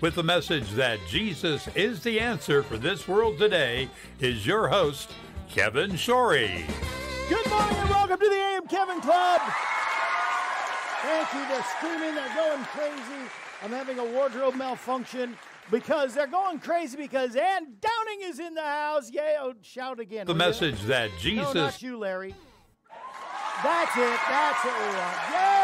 with the message that Jesus is the answer for this world today, is your host, Kevin Shorey. Good morning and welcome to the AM Kevin Club. Thank you. They're screaming, they're going crazy. I'm having a wardrobe malfunction because they're going crazy because Ann Downing is in the house. Yeah, oh, shout again. The message you? that Jesus. No, not you, Larry. That's it. That's what we want. Yes.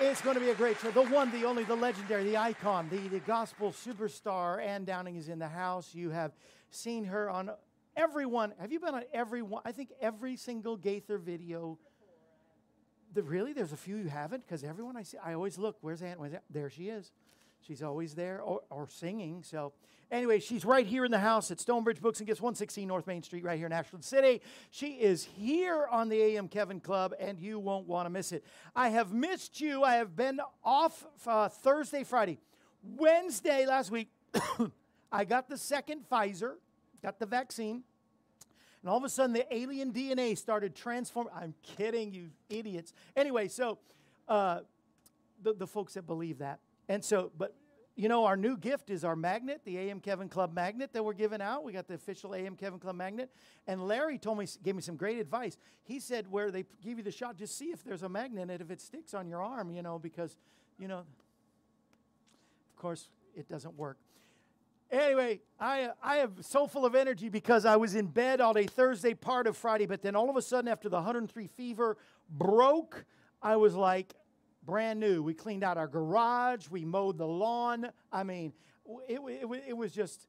It's going to be a great show. The one, the only, the legendary, the icon, the, the gospel superstar, Ann Downing is in the house. You have seen her on everyone. Have you been on every one? I think every single Gaither video. The, really? There's a few you haven't? Because everyone I see, I always look, where's Aunt? Where's Aunt? There she is. She's always there or, or, singing. So, anyway, she's right here in the house at Stonebridge Books and Gifts, 116 North Main Street, right here in Ashland City. She is here on the AM Kevin Club, and you won't want to miss it. I have missed you. I have been off uh, Thursday, Friday. Wednesday last week, I got the second Pfizer, got the vaccine. And all of a sudden, the alien DNA started transforming. I'm kidding, you idiots. Anyway, so uh, the, the folks that believe that. And so, but you know, our new gift is our magnet, the AM Kevin Club magnet that we're giving out. We got the official AM Kevin Club magnet. And Larry told me, gave me some great advice. He said, where they give you the shot, just see if there's a magnet and if it sticks on your arm, you know, because, you know, of course, it doesn't work. Anyway, I, I am so full of energy because I was in bed all day Thursday, part of Friday, but then all of a sudden, after the 103 fever broke, I was like, brand new. We cleaned out our garage, we mowed the lawn. I mean, it, it, it was just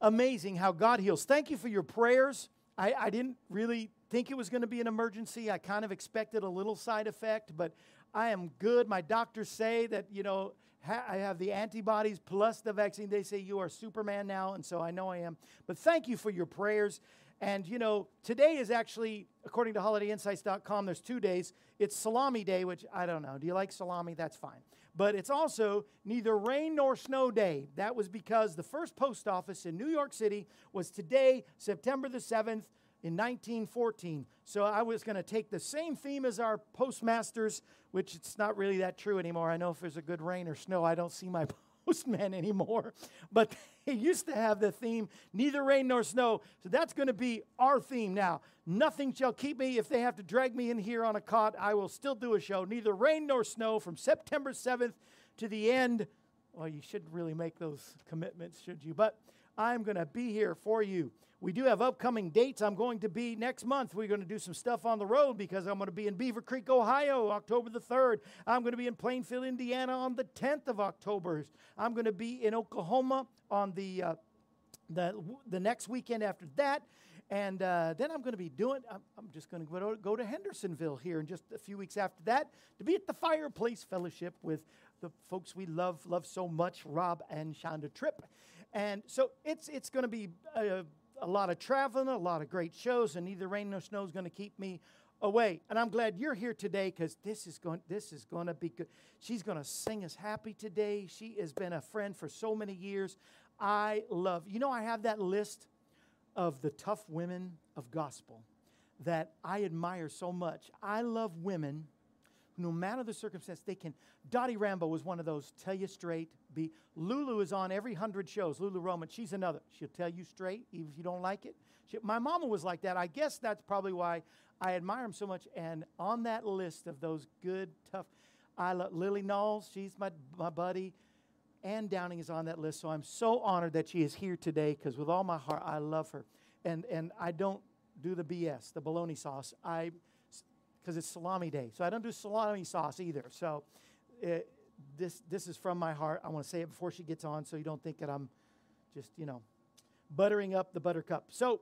amazing how God heals. Thank you for your prayers. I, I didn't really think it was going to be an emergency. I kind of expected a little side effect, but I am good. My doctors say that, you know, ha- I have the antibodies plus the vaccine. They say you are Superman now, and so I know I am. But thank you for your prayers. And you know, today is actually, according to holidayinsights.com, there's two days. It's Salami Day, which I don't know. Do you like salami? That's fine. But it's also neither rain nor snow day. That was because the first post office in New York City was today, September the 7th, in 1914. So I was going to take the same theme as our postmasters, which it's not really that true anymore. I know if there's a good rain or snow, I don't see my postman anymore. But they used to have the theme, neither rain nor snow. So that's going to be our theme now. Nothing shall keep me. If they have to drag me in here on a cot, I will still do a show. Neither rain nor snow from September 7th to the end. Well, you shouldn't really make those commitments, should you? But I'm going to be here for you. We do have upcoming dates. I'm going to be next month. We're going to do some stuff on the road because I'm going to be in Beavercreek, Ohio, October the 3rd. I'm going to be in Plainfield, Indiana on the 10th of October. I'm going to be in Oklahoma on the, uh, the, the next weekend after that. And uh, then I'm going to be doing, I'm, I'm just going to go to Hendersonville here in just a few weeks after that to be at the Fireplace Fellowship with the folks we love, love so much, Rob and Shonda Tripp. And so it's, it's going to be a, a lot of traveling, a lot of great shows, and neither rain nor snow is going to keep me away. And I'm glad you're here today because this is going this is going to be good. She's going to sing us happy today. She has been a friend for so many years. I love. You know, I have that list of the tough women of gospel that I admire so much. I love women no matter the circumstance, they can. Dottie Rambo was one of those, tell you straight. Be Lulu is on every hundred shows. Lulu Roman, she's another. She'll tell you straight, even if you don't like it. She, my mama was like that. I guess that's probably why I admire them so much. And on that list of those good, tough, I love Lily Knowles. She's my my buddy. Ann Downing is on that list, so I'm so honored that she is here today because with all my heart, I love her. And and I don't do the BS, the bologna sauce. I because it's salami day. So I don't do salami sauce either. So it, this, this is from my heart. I want to say it before she gets on so you don't think that I'm just, you know, buttering up the buttercup. So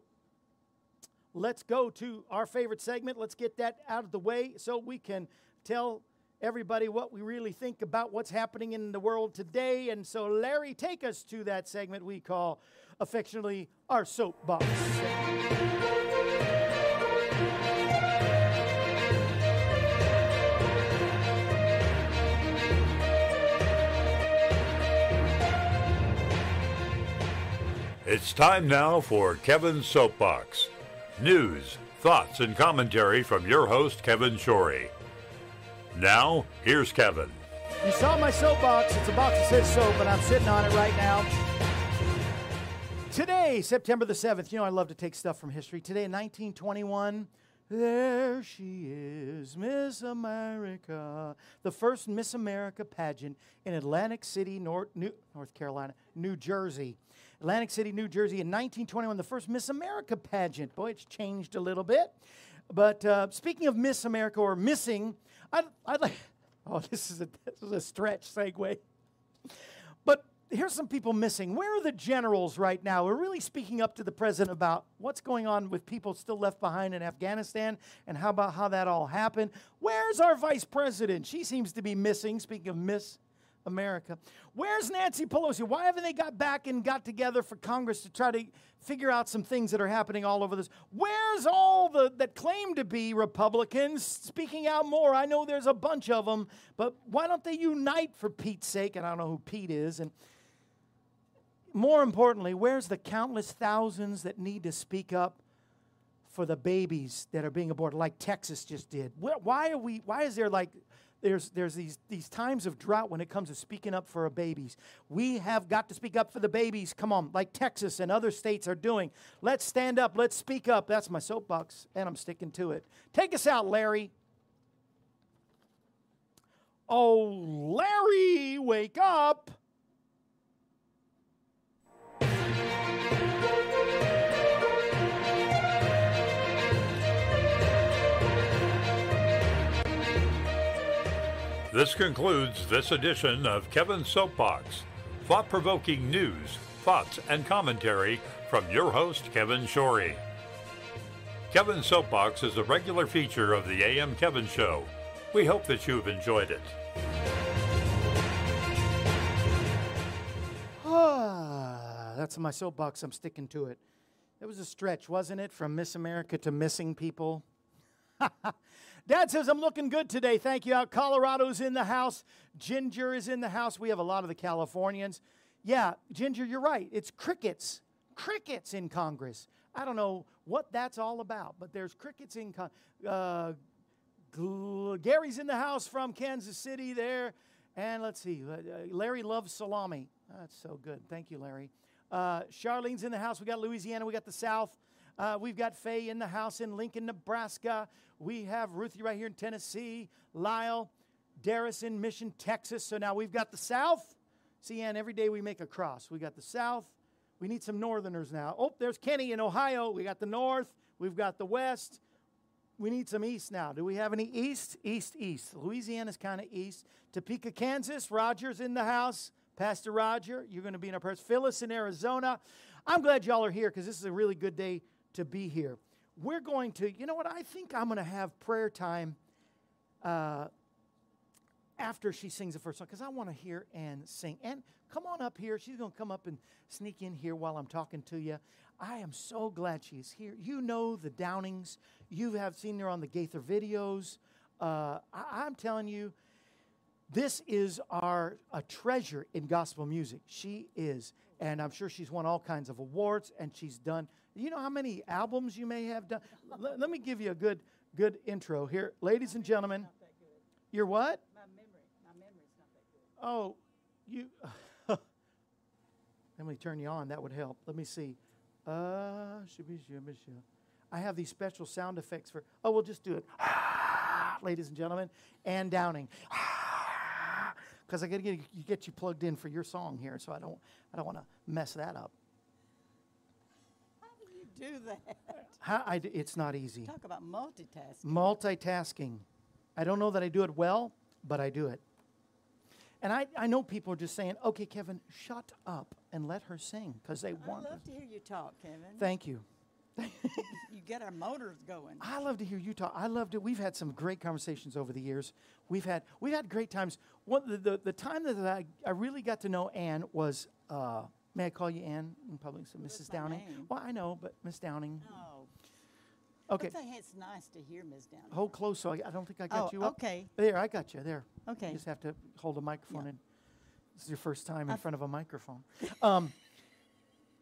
let's go to our favorite segment. Let's get that out of the way so we can tell everybody what we really think about what's happening in the world today. And so, Larry, take us to that segment we call affectionately our soapbox. It's time now for Kevin's Soapbox. News, thoughts, and commentary from your host, Kevin Shorey. Now, here's Kevin. You saw my soapbox. It's a box that says soap, and I'm sitting on it right now. Today, September the 7th, you know I love to take stuff from history. Today in 1921, there she is, Miss America. The first Miss America pageant in Atlantic City, North, New, North Carolina, New Jersey. Atlantic City, New Jersey in 1921, the first Miss America pageant. Boy, it's changed a little bit. But uh, speaking of Miss America or missing, I'd, I'd like, oh, this is, a, this is a stretch segue. But here's some people missing. Where are the generals right now? We're really speaking up to the president about what's going on with people still left behind in Afghanistan and how about how that all happened. Where's our vice president? She seems to be missing, speaking of Miss America. Where's Nancy Pelosi? Why haven't they got back and got together for Congress to try to figure out some things that are happening all over this? Where's all the that claim to be Republicans speaking out more? I know there's a bunch of them, but why don't they unite for Pete's sake? And I don't know who Pete is. And more importantly, where's the countless thousands that need to speak up for the babies that are being aborted, like Texas just did? Why are we? Why is there like there's, there's these, these times of drought when it comes to speaking up for our babies. We have got to speak up for the babies. Come on, like Texas and other states are doing. Let's stand up. Let's speak up. That's my soapbox, and I'm sticking to it. Take us out, Larry. Oh, Larry, wake up. This concludes this edition of Kevin's Soapbox. Thought provoking news, thoughts, and commentary from your host, Kevin Shorey. Kevin's Soapbox is a regular feature of the AM Kevin Show. We hope that you've enjoyed it. Ah, that's my soapbox. I'm sticking to it. It was a stretch, wasn't it, from Miss America to missing people? Dad says, I'm looking good today. Thank you. Out Colorado's in the house. Ginger is in the house. We have a lot of the Californians. Yeah, Ginger, you're right. It's crickets. Crickets in Congress. I don't know what that's all about, but there's crickets in Congress. Uh, Gary's in the house from Kansas City there. And let's see, uh, Larry loves salami. That's so good. Thank you, Larry. Uh, Charlene's in the house. We got Louisiana. We got the South. Uh, we've got Faye in the house in Lincoln, Nebraska. We have Ruthie right here in Tennessee. Lyle, Darris in Mission, Texas. So now we've got the South. See, Ann, every day we make a cross. We got the South. We need some Northerners now. Oh, there's Kenny in Ohio. We got the North. We've got the West. We need some East now. Do we have any East? East, East. Louisiana's kind of East. Topeka, Kansas. Roger's in the house. Pastor Roger, you're going to be in our prayers. Phyllis in Arizona. I'm glad y'all are here because this is a really good day to be here. We're going to, you know what? I think I'm going to have prayer time uh, after she sings the first song because I want to hear Ann sing. And come on up here. She's going to come up and sneak in here while I'm talking to you. I am so glad she's here. You know the Downings. You have seen her on the Gaither videos. Uh, I, I'm telling you, this is our a treasure in gospel music. She is, and I'm sure she's won all kinds of awards, and she's done. You know how many albums you may have done. Let, let me give you a good good intro here, ladies and gentlemen. You're what? My memory, my memory's not that good. Oh, you. Let me turn you on. That would help. Let me see. Uh. I have these special sound effects for. Oh, we'll just do it, ladies and gentlemen. Ann Downing, because I got to get you get you plugged in for your song here, so I don't I don't want to mess that up. Do that? How I it's not easy. Talk about multitasking. Multitasking. I don't know that I do it well, but I do it. And I, I know people are just saying, okay, Kevin, shut up and let her sing because they I want love to hear you talk, Kevin. Thank you. you get our motors going. I love to hear you talk. I loved it. We've had some great conversations over the years. We've had we've had great times. One the the, the time that I, I really got to know Ann was. Uh, may I call you Ann in public? So Mrs. Downing. name. Well, I know, but Miss Downing. Oh, Okay, but it's nice to hear Miss Down. hold close. So I, I don't think I got Oh, you up. okay. There, I got you. There. Okay. You just have to hold a microphone Yeah. and this is your first time in I- front of a microphone. Um,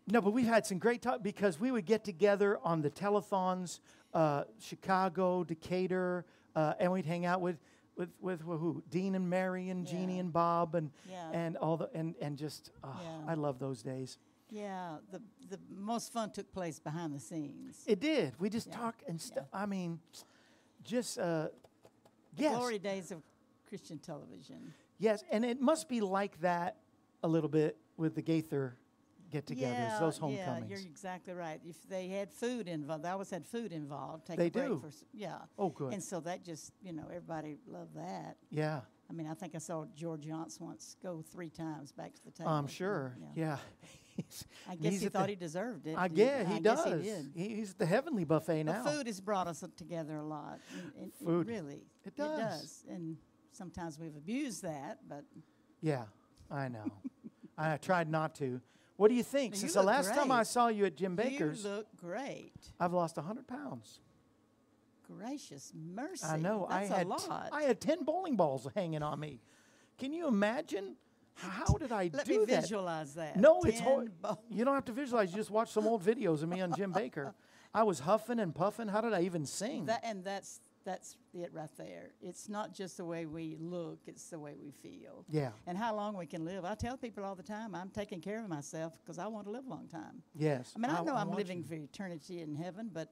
no, but we've had some great talk because we would get together on the telethons, uh, Chicago, Decatur, uh, and we'd hang out with, with, with who? Dean and Mary and Jeannie and Bob and, Yeah. and all the, and, and just, oh, Yeah. I love those days. Yeah, the the most fun took place behind the scenes. It did. We just Yeah. talk and stuff. I mean, just, uh, yes. Glory days of Christian television. Yes, and it must be like that a little bit with the Gaither get-togethers, yeah, those Yeah, homecomings. you're exactly right. If they had food involved, they always had food involved. Take They a break do. For, yeah. oh, good. And so that just, you know, everybody loved that. yeah, I mean, I think I saw George Johnson once go three times back to the table. I'm sure. Yeah. He's- I guess he's he thought the- he deserved it. I didn't- he I does. Guess he did. He's at the heavenly buffet The now. food has brought us together a lot. it Food. really. It does. it does. And sometimes we've abused that, but Yeah, I know. I tried not to. What do you think? You Since the look last time I great. saw you at Jim Bakker's, you look great. I've lost 100 pounds. Gracious mercy. I know. That's I had a lot. I had 10 bowling balls hanging on me. Can you imagine? How did I Let do me that? visualize that. No, it's Ten hard. bo- You don't have to visualize. You just watch some old videos of me on Jim Baker. I was huffing and puffing. How did I even sing? That, and that's that's it right there. It's not just the way we look; it's the way we feel. yeah. And how long we can live. I tell people all the time, I'm taking care of myself because I want to live a long time. Yes. I mean, I, know I'm living you. for eternity in heaven, but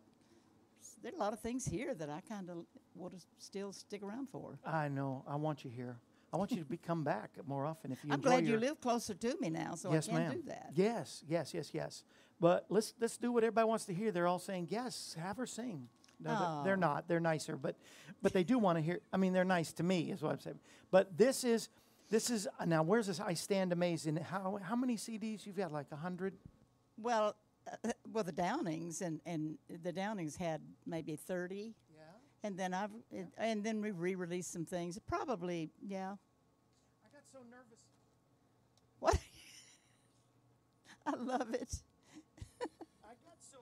there are a lot of things here that I kind of want to still stick around for. I know. I want you here. I want you to be come back more often if you I'm glad you live closer to me now, so yes, I can ma'am. do that. Yes, yes, yes, yes. But let's let's do what everybody wants to hear. They're all saying yes. Have her sing. No, they're, they're Oh. not. They're nicer, but but they do want to hear. I mean, they're nice to me, is what I'm saying. But this is this is now. Where's this? I stand amazed. And how how many CDs you've got? Like a hundred. Well, uh, well, the Downings and and the Downings had maybe 30, Yeah. and then I've and- and then we re-released some things. Probably, yeah. I got so nervous. What? I love it. I got so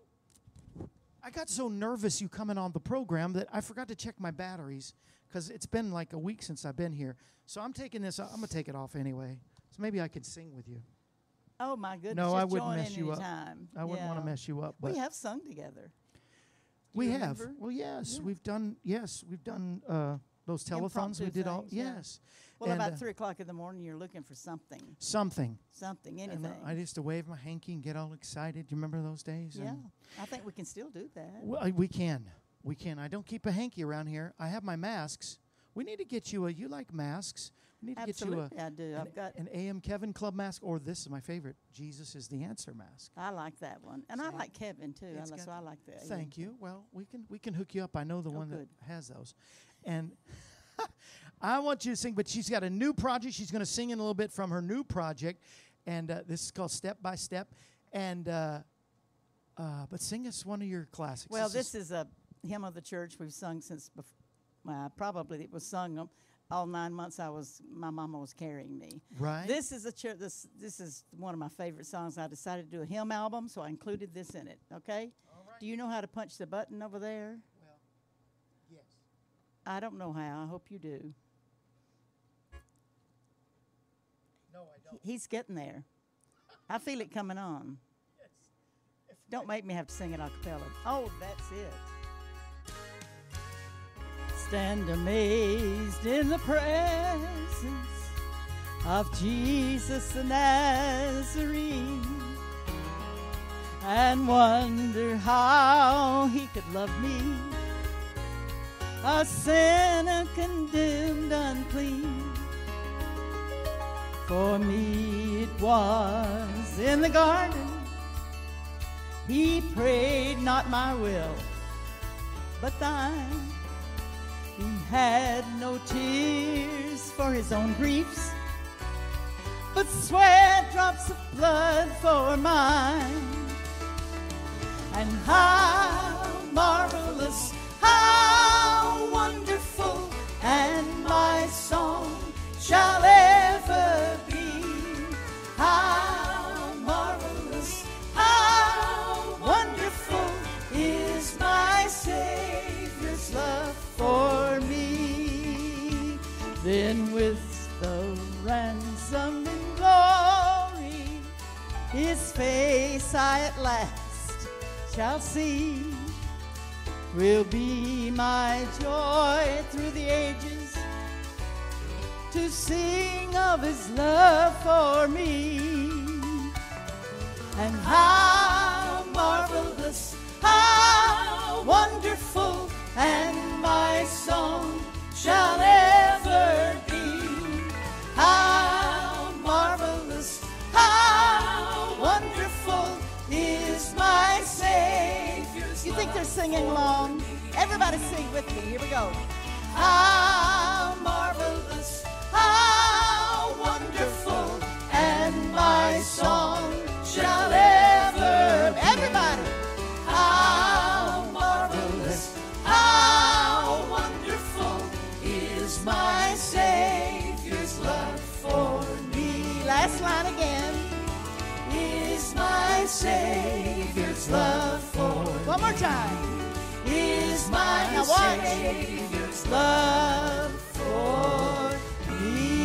I got so nervous you coming on the program that I forgot to check my batteries because it's been like a week since I've been here. So I'm taking this. I'm gonna take it off anyway. So maybe I could sing with you. Oh my goodness! No, just I wouldn't mess you up. I wouldn't want to mess you up. But We have sung together. Do we have. remember? Well, yes, Yeah. we've done. Yes, we've done uh, those telethons. We did all. things, yeah. Yes, Well, And, about uh, three o'clock in the morning, you're looking for something, something. something, anything. uh, I used to wave my hanky and get all excited. Do you remember those days? yeah, And- I think we can still do that. Well, we can. We can. I don't keep a hanky around here. I have my masks. We need to get you a. You like masks? We need to Absolutely, get I do. you a I've got. an, an AM Kevin Club mask, or this is my favorite. Jesus is the answer mask. I like that one, and I like Kevin too. I so I like that. Thank you. Well, we can we can hook you up. I know the Oh, one good. that has those, and I want you to sing. But she's got a new project. She's going to sing in a little bit from her new project, and uh, this is called Step by Step. And uh, Uh, but sing us one of your classics. Well, this is a hymn of the church we've sung since bef- probably it was sung um, all nine months I was my mama was carrying me. right. This is a church. This this is one of my favorite songs. I decided to do a hymn album, so I included this in it. Okay. All right. Do you know how to punch the button over there? Yes. I don't know how. I hope you do. No, I don't. He's getting there. I feel it coming on. Don't make me have to sing it a cappella. Oh, that's it. Stand amazed in the presence of Jesus the Nazarene and wonder how he could love me, a sinner condemned unclean. For me it was in the garden. He prayed, not my will, but thine. He had no tears for his own griefs, but sweat drops of blood for mine. And how marvelous, how wonderful, and my song shall ever be. How marvelous, how wonderful is my Savior's love for me. Then with the ransom in glory, his face I at last shall see. Will be my joy through the ages to sing of his love for me. And how marvelous, how wonderful, and my song shall ever be. How marvelous, how wonderful is my Savior's You think they're singing along? Everybody sing with me. Here we go. How marvelous, how wonderful, and my song shall ever. Everybody. How marvelous, how wonderful is my Savior's love for me. Last line again. Is my Savior's love for One more time. Is my Now watch. Savior's love for me.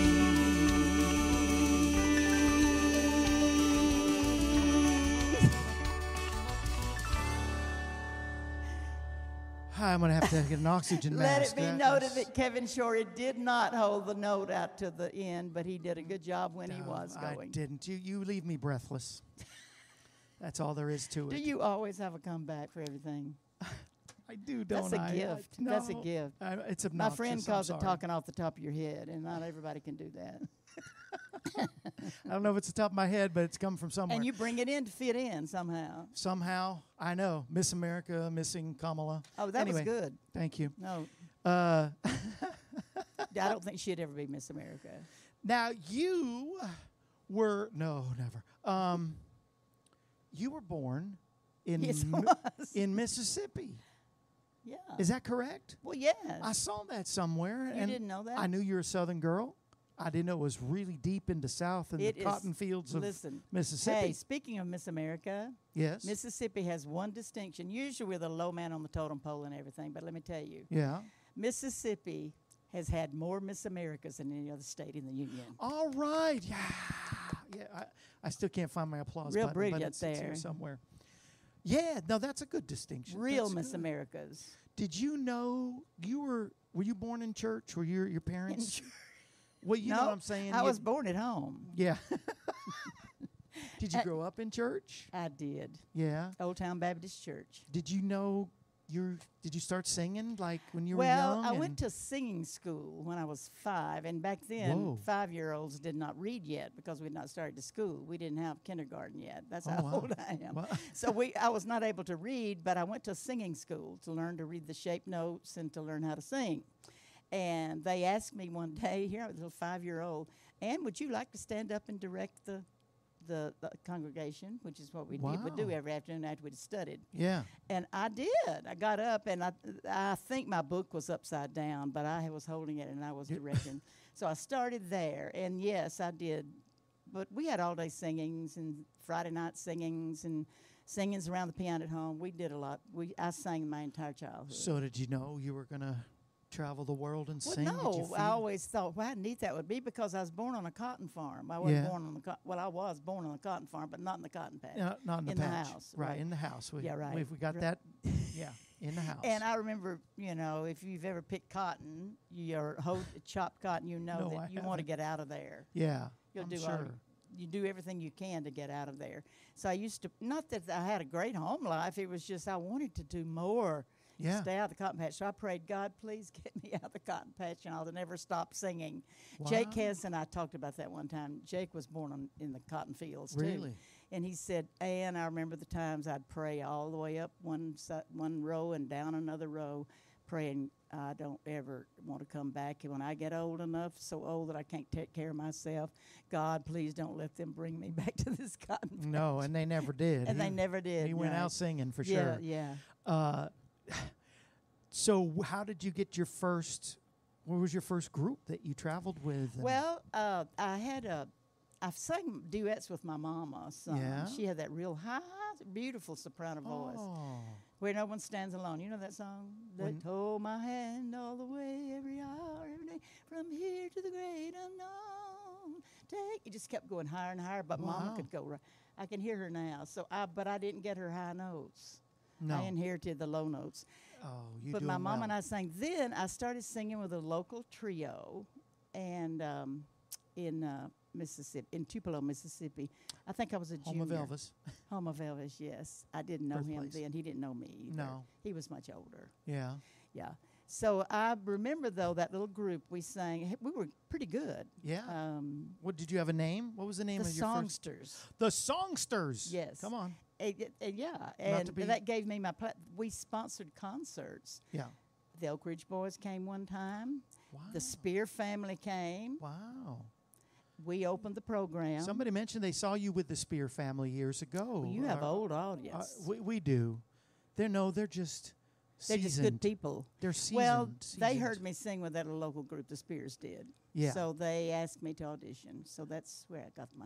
I'm gonna have to get an oxygen mask. Let mask. it be That noted was- that Kevin Shorey did not hold the note out to the end, but he did a good job when he No, was I going. didn't. You you leave me breathless. That's all there is to it. Do you always have a comeback for everything? I do, don't That's a I? I- gift. That's a gift. I, it's My friend calls it talking off the top of your head, and not everybody can do that. I don't know if it's the top of my head, but it's come from somewhere. And you bring it in to fit in somehow. Somehow, I know Miss America missing Kamala. Oh, that Anyway. was good. Thank you. No, Uh, I don't think she'd ever be Miss America. now you were no, never. Um, you were born in Yes, was. in Mississippi. Yeah. Is that correct? well, yes. I saw that somewhere. You and didn't know that? I knew you were a Southern girl. I didn't know it was really deep into South and the is- cotton fields of Listen, Mississippi. Hey, speaking of Miss America, yes. Mississippi has one distinction. Usually we're the low man on the totem pole and everything, but let me tell you, yeah. Mississippi has had more Miss Americas than any other state in the union. All right. Yeah. Yeah. I, I still can't find my applause Real button, but brilliant it's, it's here there. somewhere. Yeah. No, that's a good distinction. Real That's Miss good. Americas. Did you know you were? Were you born in church? Were your your parents? church. Well, you know what I'm saying. I You- was born at home. Yeah. Did you Uh, grow up in church? I did. Yeah. Old Town Baptist Church. Did you know you Did you start singing like when you well, were young? Well, I went to singing school when I was five, and back then, Whoa. five year olds did not read yet because we'd not started to school. We didn't have kindergarten yet. That's Oh, how wow. old I am. Wow. so we, I was not able to read, but I went to singing school to learn to read the shape notes and to learn how to sing. And they asked me one day, here I was a little five year old, Ann, would you like to stand up and direct the the, the congregation, which is what we did, would do every afternoon after we'd studied. Yeah. And I did. I got up and I, I think my book was upside down, but I was holding it and I was directing. so I started there, and yes, I did. But we had all day singings and Friday night singings and singings around the piano at home. We did a lot. We I sang my entire childhood. So did you know you were gonna travel the world and Well, sing? No, I always thought, well, how neat that would be because I was born on a cotton farm. I wasn't Yeah. born on the co- well, I was born on a cotton farm, but not in the cotton patch. No, not in the in the patch. house, right, right. in the house. We, Yeah, right. We, we got Right. that. Yeah, in the house. And I remember, you know, if you've ever picked cotton, you're ho- chopped cotton, you know No, that I you want to get out of there. yeah, You'll I'm do all sure. you do everything you can to get out of there. So I used to not that I had a great home life. It was just I wanted to do more. Yeah. Stay out of the cotton patch. So I prayed, God, please get me out of the cotton patch, and I'll never stop singing. Jake Wow. Hess and I talked about that one time. Jake was born on, in the cotton fields too. And he said, and I remember the times I'd pray all the way up one si- one row and down another row, praying, I don't ever want to come back. And when I get old enough, so old that I can't take care of myself, God, please don't let them bring me back to this cotton patch. No, and they never did. And they never did. He went right. out singing for yeah, sure. Yeah. Uh, so how did you get your first? What was your first group that you traveled with? Well, uh, I had a, I've sang duets with my mama. Yeah? She had that real high, beautiful soprano voice. oh, Where no one stands alone. You know that song? That hold my hand all the way, every hour, every day, from here to the great unknown. Take. It just kept going higher and higher, but Mama could go. Right. I can hear her now. So I, but I didn't get her high notes. No. I inherited the low notes. oh, you but my mom well. and I sang. Then I started singing with a local trio, and um, in uh, Mississippi, in Tupelo, Mississippi. I think I was a Home junior. of Elvis. Home of Elvis, yes. I didn't know him then. He didn't know me. Either. No. He was much older. Yeah. Yeah. So I remember though that little group we sang. We were pretty good. Yeah. Um, what did you have a name? What was the name the of your first? songsters. The Songsters. Yes. Come on. Eh, eh, yeah, and that gave me my. Pla- we sponsored concerts. Yeah. The Oak Ridge Boys came one time. Wow. The Speer family came. wow. We opened the program. Somebody mentioned they saw you with the Speer family years ago. Well, you have Uh, old uh, audience. we, we do. They're no, they're just They're just good people. They're seasoned. Well, they heard me sing with that local group, the Speers did. Yeah. So they asked me to audition. So that's where I got my.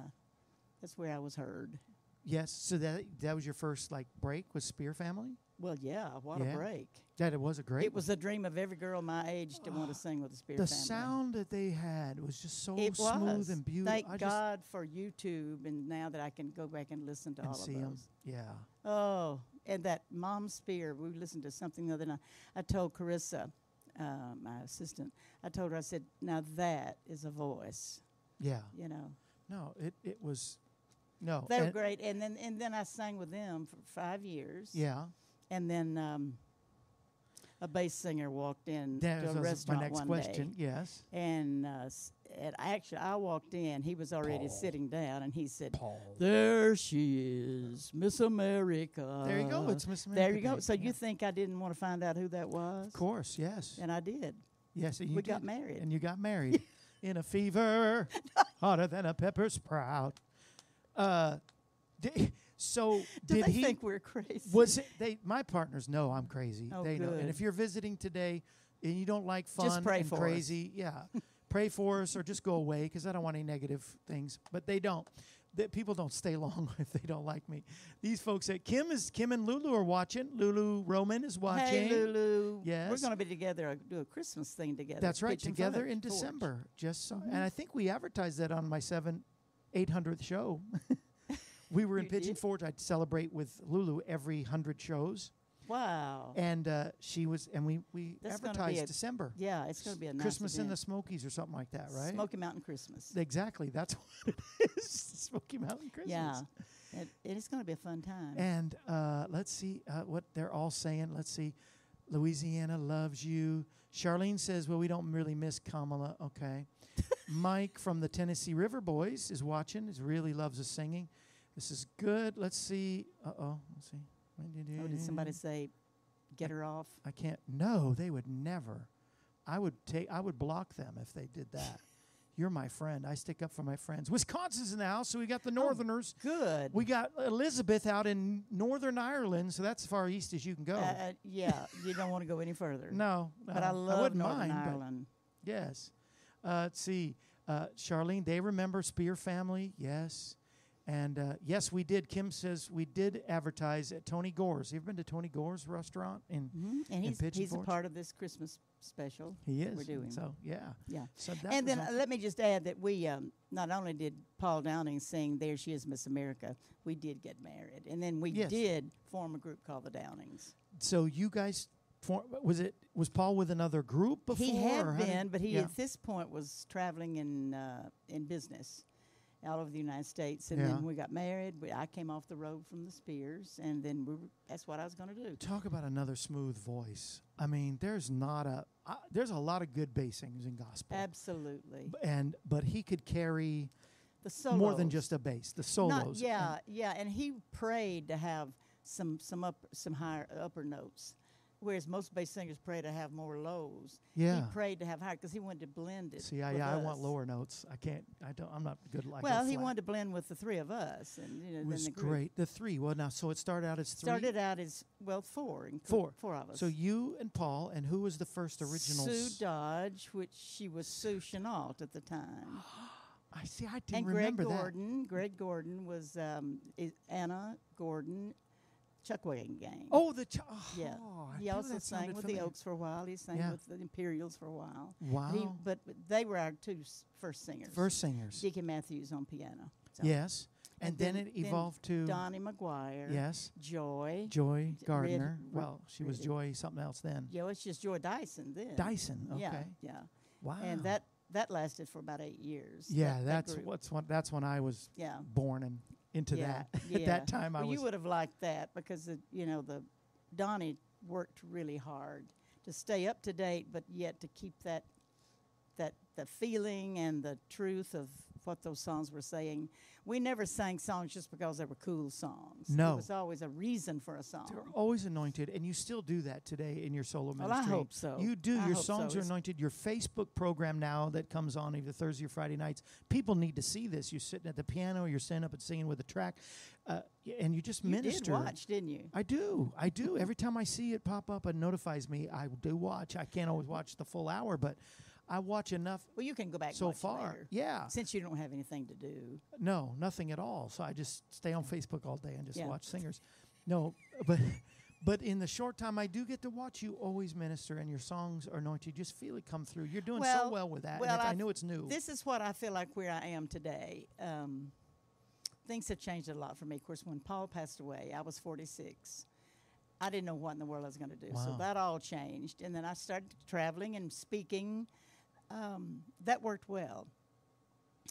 That's where I was heard. Yes. So that that was your first like break with Speer family. Well, yeah. What Yeah. a break! That it was a great. It was a dream of every girl my age to want to sing with the Speer the family. sound that they had was just so it smooth was. and beautiful. Thank I God for YouTube, and now that I can go back and listen to and all of those. Yeah. Oh, and that Mom Speer, we listened to something the other night. I told Carissa, uh, my assistant, I told her, I said, now that is a voice, Yeah. you know. No, it it was. No. They were great. And then and then I sang with them for five years. Yeah. And then um, a bass singer walked in That to a restaurant my next one question. day. Yes. And, uh, and actually, I walked in. He was already Paul. sitting down, and he said, Paul. There she is, Miss America. There you go. It's Miss America. There you go. So Yeah. you think I didn't want to find out who that was? Of course. Yes. And I did. Yes. We got married. And you got married in a fever hotter than a pepper sprout. Uh, so Do did they he? think we're crazy? was it? They my partners know I'm crazy. Oh, they know. And if you're visiting today and you don't like fun Just pray and for us. crazy, yeah, pray for us or just go away because I don't want any negative things. But they don't. That people don't stay long if they don't like me. These folks at Kim is Kim and Lulu are watching. Lulu Roman is watching. Hey, Lulu. We're going to be together, uh, do a Christmas thing together. That's right, together in December. Just so, Mhm. and I think we advertised that on my seven, eight hundredth show. we were in Pigeon did? Forge. I'd celebrate with Lulu every hundred shows, Wow. and uh, she was, and we we That's advertised a December. yeah, it's going to be a nice Christmas in the. Smokies or something like that, right? Smoky Mountain Christmas. Exactly. That's what it is. Smoky Mountain Christmas. Yeah. It, it's going to be a fun time. And uh, let's see uh, what they're all saying. Let's see. Louisiana loves you. Charlene says, well, we don't really miss Kamala. Okay. Mike from the Tennessee River Boys is watching. He really loves the singing. This is good. Let's see. Uh oh. Let's see. oh, did somebody say, get her off? I can't. No, they would never. I would take. I would block them if they did that. You're my friend. I stick up for my friends. Wisconsin's in the house, so we got the Northerners. Good. We got Elizabeth out in Northern Ireland, so that's as far east as you can go. Uh, uh, yeah, you don't want to go any further. no, but no, I love wouldn't Northern mind, Ireland. Yes. Uh, let's see. Uh, Charlene, they remember Speer family. Yes. And uh, yes, we did. Kim says we did advertise at Tony Gore's. You ever been to Tony Gore's restaurant? In hmm And he's Pigeon he's a part of this Christmas special. he is. We're doing. So yeah. Yeah. So and then uh, let me just add that we um, not only did Paul Downing sing "There She Is, Miss America," we did get married, and then we Yes. did form a group called the Downings. so you guys for, was it was Paul with another group before? he had how did- been, but he yeah. at this point was traveling in uh, in business all over the United States, and Yeah. then we got married. We, I came off the road from the Speers, and then we were, that's what I was going to do. Talk about another smooth voice. I mean, there's not a uh, there's a lot of good bass singers in gospel. Absolutely, and but he could carry the solos. more than just a bass. The solos. Not, and- yeah, yeah, and he prayed to have some some up some higher upper notes, whereas most bass singers pray to have more lows. Yeah. he prayed to have higher because he wanted to blend it. See, I, yeah, I want lower notes. I can't. I don't. I'm not good like. That. Well, he wanted to blend with the three of us, and you know, It then was the great. The three. Well, now so it started out as three. started out as well four, Four. four of us. So you and Paul, and who was the first original? Sue Dodge, which she was Sue Chenault at the time, I see. I didn't and Greg remember that. Gordon. Greg Gordon was um, Anna Gordon, Chuckwagon Gang. Oh, the. Ch- oh, Yeah. oh, I he also sang with familiar. the Oaks for a while. He sang Yeah. with the Imperials for a while. Wow. He, but they were our two s- first singers. First singers. Deacon Matthews on piano. So. Yes. And, And then, then- it then evolved to Dony McGuire. yes, Joy. Joy Gardner. Red- well, she was Joy something else then. Yeah, it's just Joy Dyson then. Dyson. Okay. Yeah, yeah. Wow. And that that lasted for about eight years. Yeah, that- that that's group. what's what. That's when I was Yeah. born and into yeah, that. yeah. At that time, I well, was. you would have liked that because the, you know the Dony worked really hard to stay up to date, but yet to keep that that the feeling and the truth of what those songs were saying. We never sang songs just because they were cool songs. No. there was always a reason for a song. They're always anointed, and you still do that today in your solo Well, ministry. I hope so. You do. I your songs so. are anointed. Your Facebook program now that comes on either Thursday or Friday nights. People need to see this. You're sitting at the piano. You're standing up and singing with a track, uh, and you just You minister. did watch, didn't you? I do. I do. Every time I see it pop up and notifies me, I do watch. I can't always watch the full hour, but I watch enough Well, you can go back so far. later, Yeah. since you don't have anything to do. No, nothing at all. So I just stay on Facebook all day and just Yeah. watch singers. No, but but in the short time I do get to watch you always minister and your songs are anointed. You just feel it come through. You're doing so Well- well with that. well, I I've- know it's new. This is what I feel like where I am today. Um, things have changed a lot for me. Of course, when Paul passed away, I was 46. I didn't know what in the world I was going to do. Wow. So that all changed. And then I started traveling and speaking. Um, that worked well.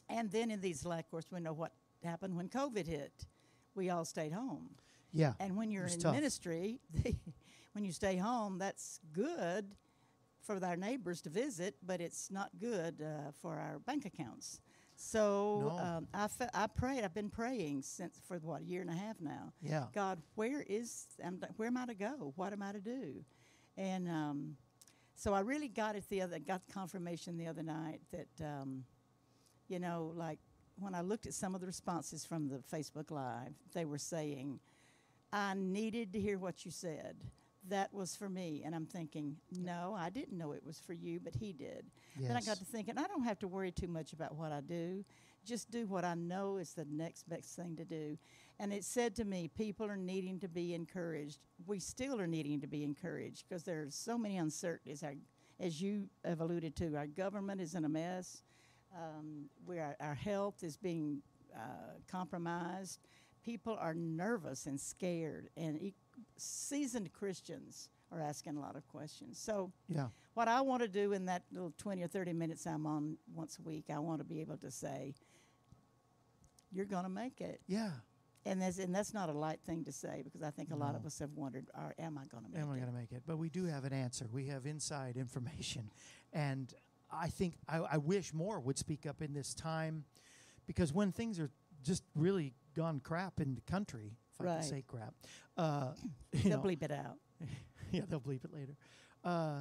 And then in these life, of course, we know what happened when COVID hit. We all stayed home. yeah. And when you're in tough. ministry, when you stay home, that's good for our neighbors to visit, but it's not good uh, for our bank accounts. So No. um, I, fe- I prayed. I've been praying since for what a year and a half now. Yeah. God, where is am where am I to go? What am I to do? And um, so I really got it the other got confirmation the other night that um, you know like when I looked at some of the responses from the Facebook Live, they were saying, "I needed to hear what you said." That was for me, and I'm thinking, no, I didn't know it was for you, but he did. Then I got to thinking, I don't have to worry too much about what I do. Just do what I know is the next best thing to do. And it said to me, people are needing to be encouraged. We still are needing to be encouraged because there are so many uncertainties. Our, as you have alluded to, our government is in a mess. Um, where our health is being uh, compromised. People are nervous and scared, and e- seasoned Christians are asking a lot of questions. So, yeah. what I want to do in that little 20 or 30 minutes I'm on once a week, I want to be able to say, You're going to make it. Yeah. And that's, and that's not a light thing to say because I think a lot of us have wondered, are, Am I going to make it? Am I going to make it? But we do have an answer. We have inside information. And I think I, I wish more would speak up in this time because when things are just really gone crap in the country, if I Right. can say crap, uh, They'll know, bleep it out. yeah, they'll bleep it later. Uh,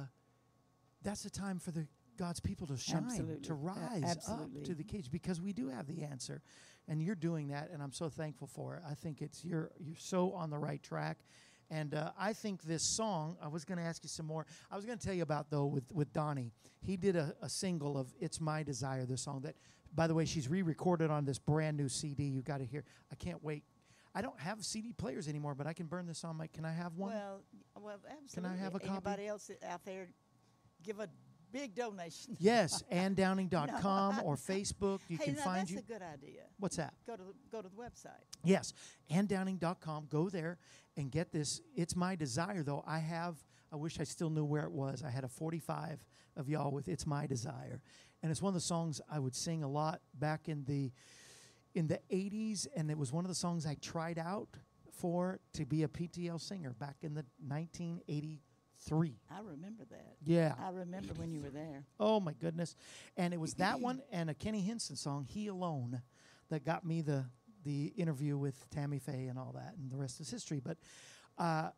that's the time for the God's people to shine, Absolutely. to rise absolutely. up to the cage because we do have the answer, and you're doing that, and I'm so thankful for it. I think it's you're you're so on the right track, and uh, I think this song. I was going to ask you some more. I was going to tell you about though with with Dony. He did a, a single of "It's My Desire," the song that, by the way, she's re-recorded on this brand new CD. You got to hear. I can't wait. I don't have CD players anymore, but I can burn this on my. Can I have one? Well, well, absolutely. Can I have a copy? Anybody else out there, give a big donation. Yes, anndowning.com or Facebook. You hey, can now find that's you. a good idea. What's that? Go to the, go to the website. Yes, anndowning.com. Go there and get this. It's my desire, though. I have, I wish I still knew where it was. I had a 45 of y'all with It's My Desire. And it's one of the songs I would sing a lot back in the in the 80s and it was one of the songs I tried out for to be a PTL singer back in the 1983. I remember that. Yeah. I remember when you were there. Oh my goodness! And it was that one and a Kenny Hinson song, "He Alone," that got me the the interview with Tammy Faye and all that, and the rest is history. But uh,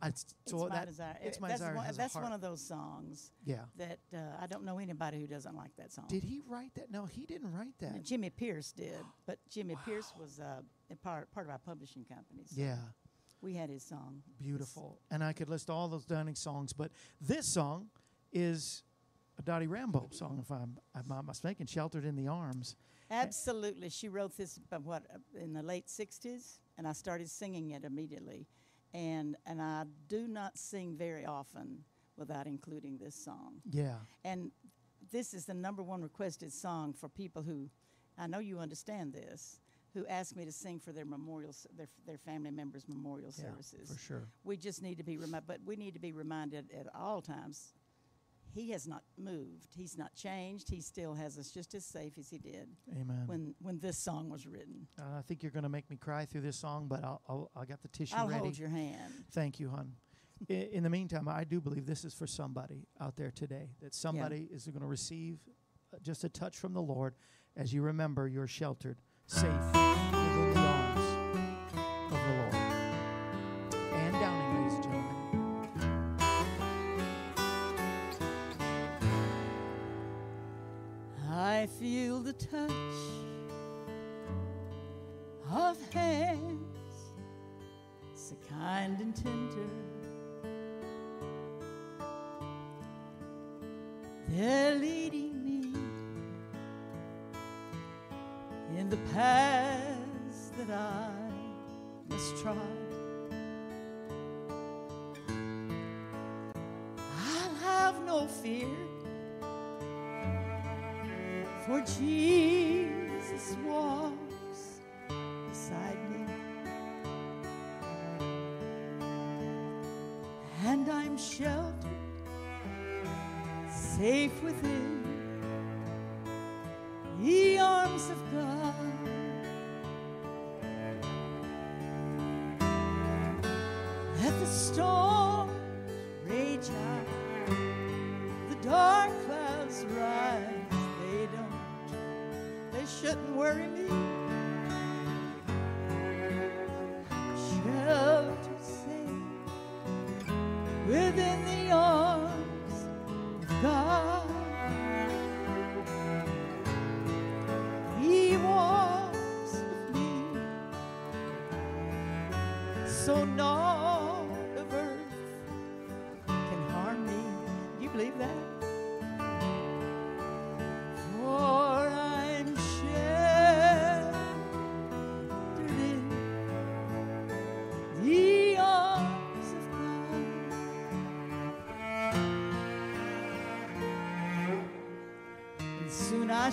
I so it's my that desire. it's my that's desire. One, that's one of those songs yeah. that uh, I don't know anybody who doesn't like that song. Did he write that? No, he didn't write that. Jimmy Pierce did, but Jimmy Pierce was uh, a part part of our publishing company. So Yeah, we had his song. beautiful. And I could list all those Downing songs, but this song is a Dottie Rambo song, if I'm I'm not mistaken. "Sheltered in the Arms." Absolutely, she wrote this what in the late '60s, and I started singing it immediately. And and I do not sing very often without including this song. Yeah, And this is the number one requested song for people who, I know you understand this, who ask me to sing for their memorials, their their family members' memorial yeah, services. for sure. We just need to be reminded, but we need to be reminded at all times. He has not moved. He's not changed. He still has us just as safe as he did Amen. when when this song was written. Uh, I think you're going to make me cry through this song, but I'll, I'll I got the tissue I'll ready. hold your hand. Thank you, hon. I, in the meantime, I do believe this is for somebody out there today. That somebody is going to receive uh, just a touch from the Lord as you remember you're sheltered, safe mm. Storms rage out, the dark clouds rise. They don't, they shouldn't worry me.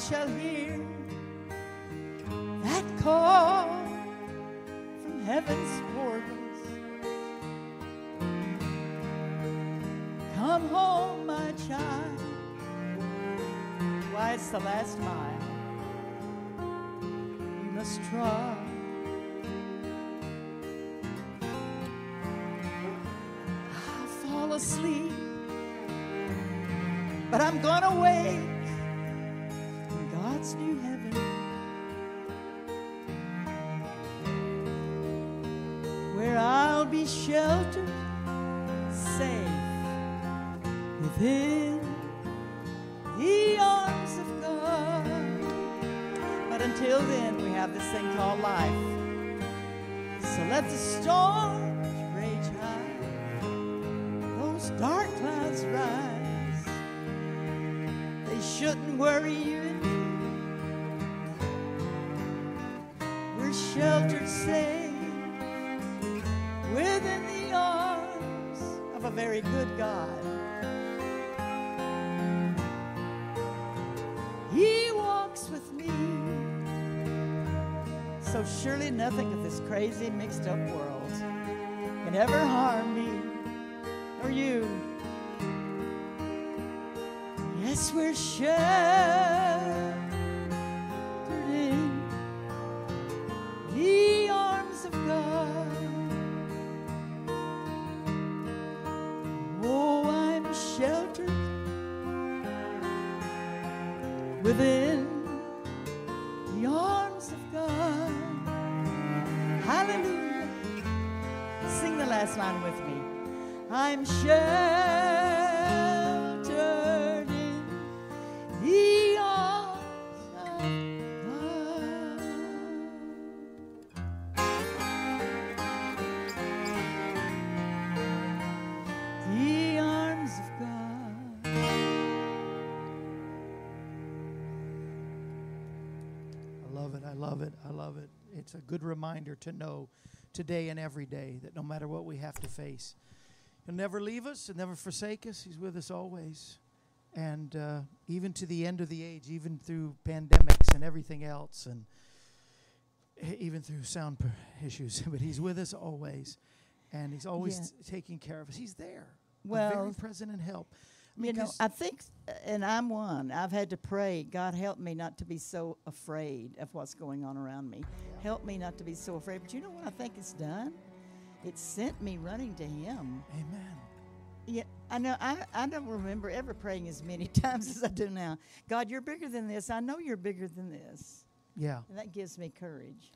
Shall hear that call from heaven's portals. Come home, my child. Why, it's the last mile you must try. I'll fall asleep, but I'm gonna wake this thing called life. So let the storms rage high, those dark clouds rise. They shouldn't worry you. So surely nothing of this crazy, mixed up world can ever harm me or you. Yes, we're sheltered It's a good reminder to know today and every day that no matter what we have to face, He'll never leave us and never forsake us. He's with us always. And uh, even to the end of the age, even through pandemics and everything else, and even through sound issues, but He's with us always. And He's always Yeah. t- taking care of us. He's there. Well, very present and help. You know, I think, and I'm one. I've had to pray, God, help me not to be so afraid of what's going on around me. Help me not to be so afraid. But you know what I think it's done? It sent me running to Him. Amen. Yeah, I know. I, I don't remember ever praying as many times as I do now. God, you're bigger than this. I know you're bigger than this. Yeah. And that gives me courage.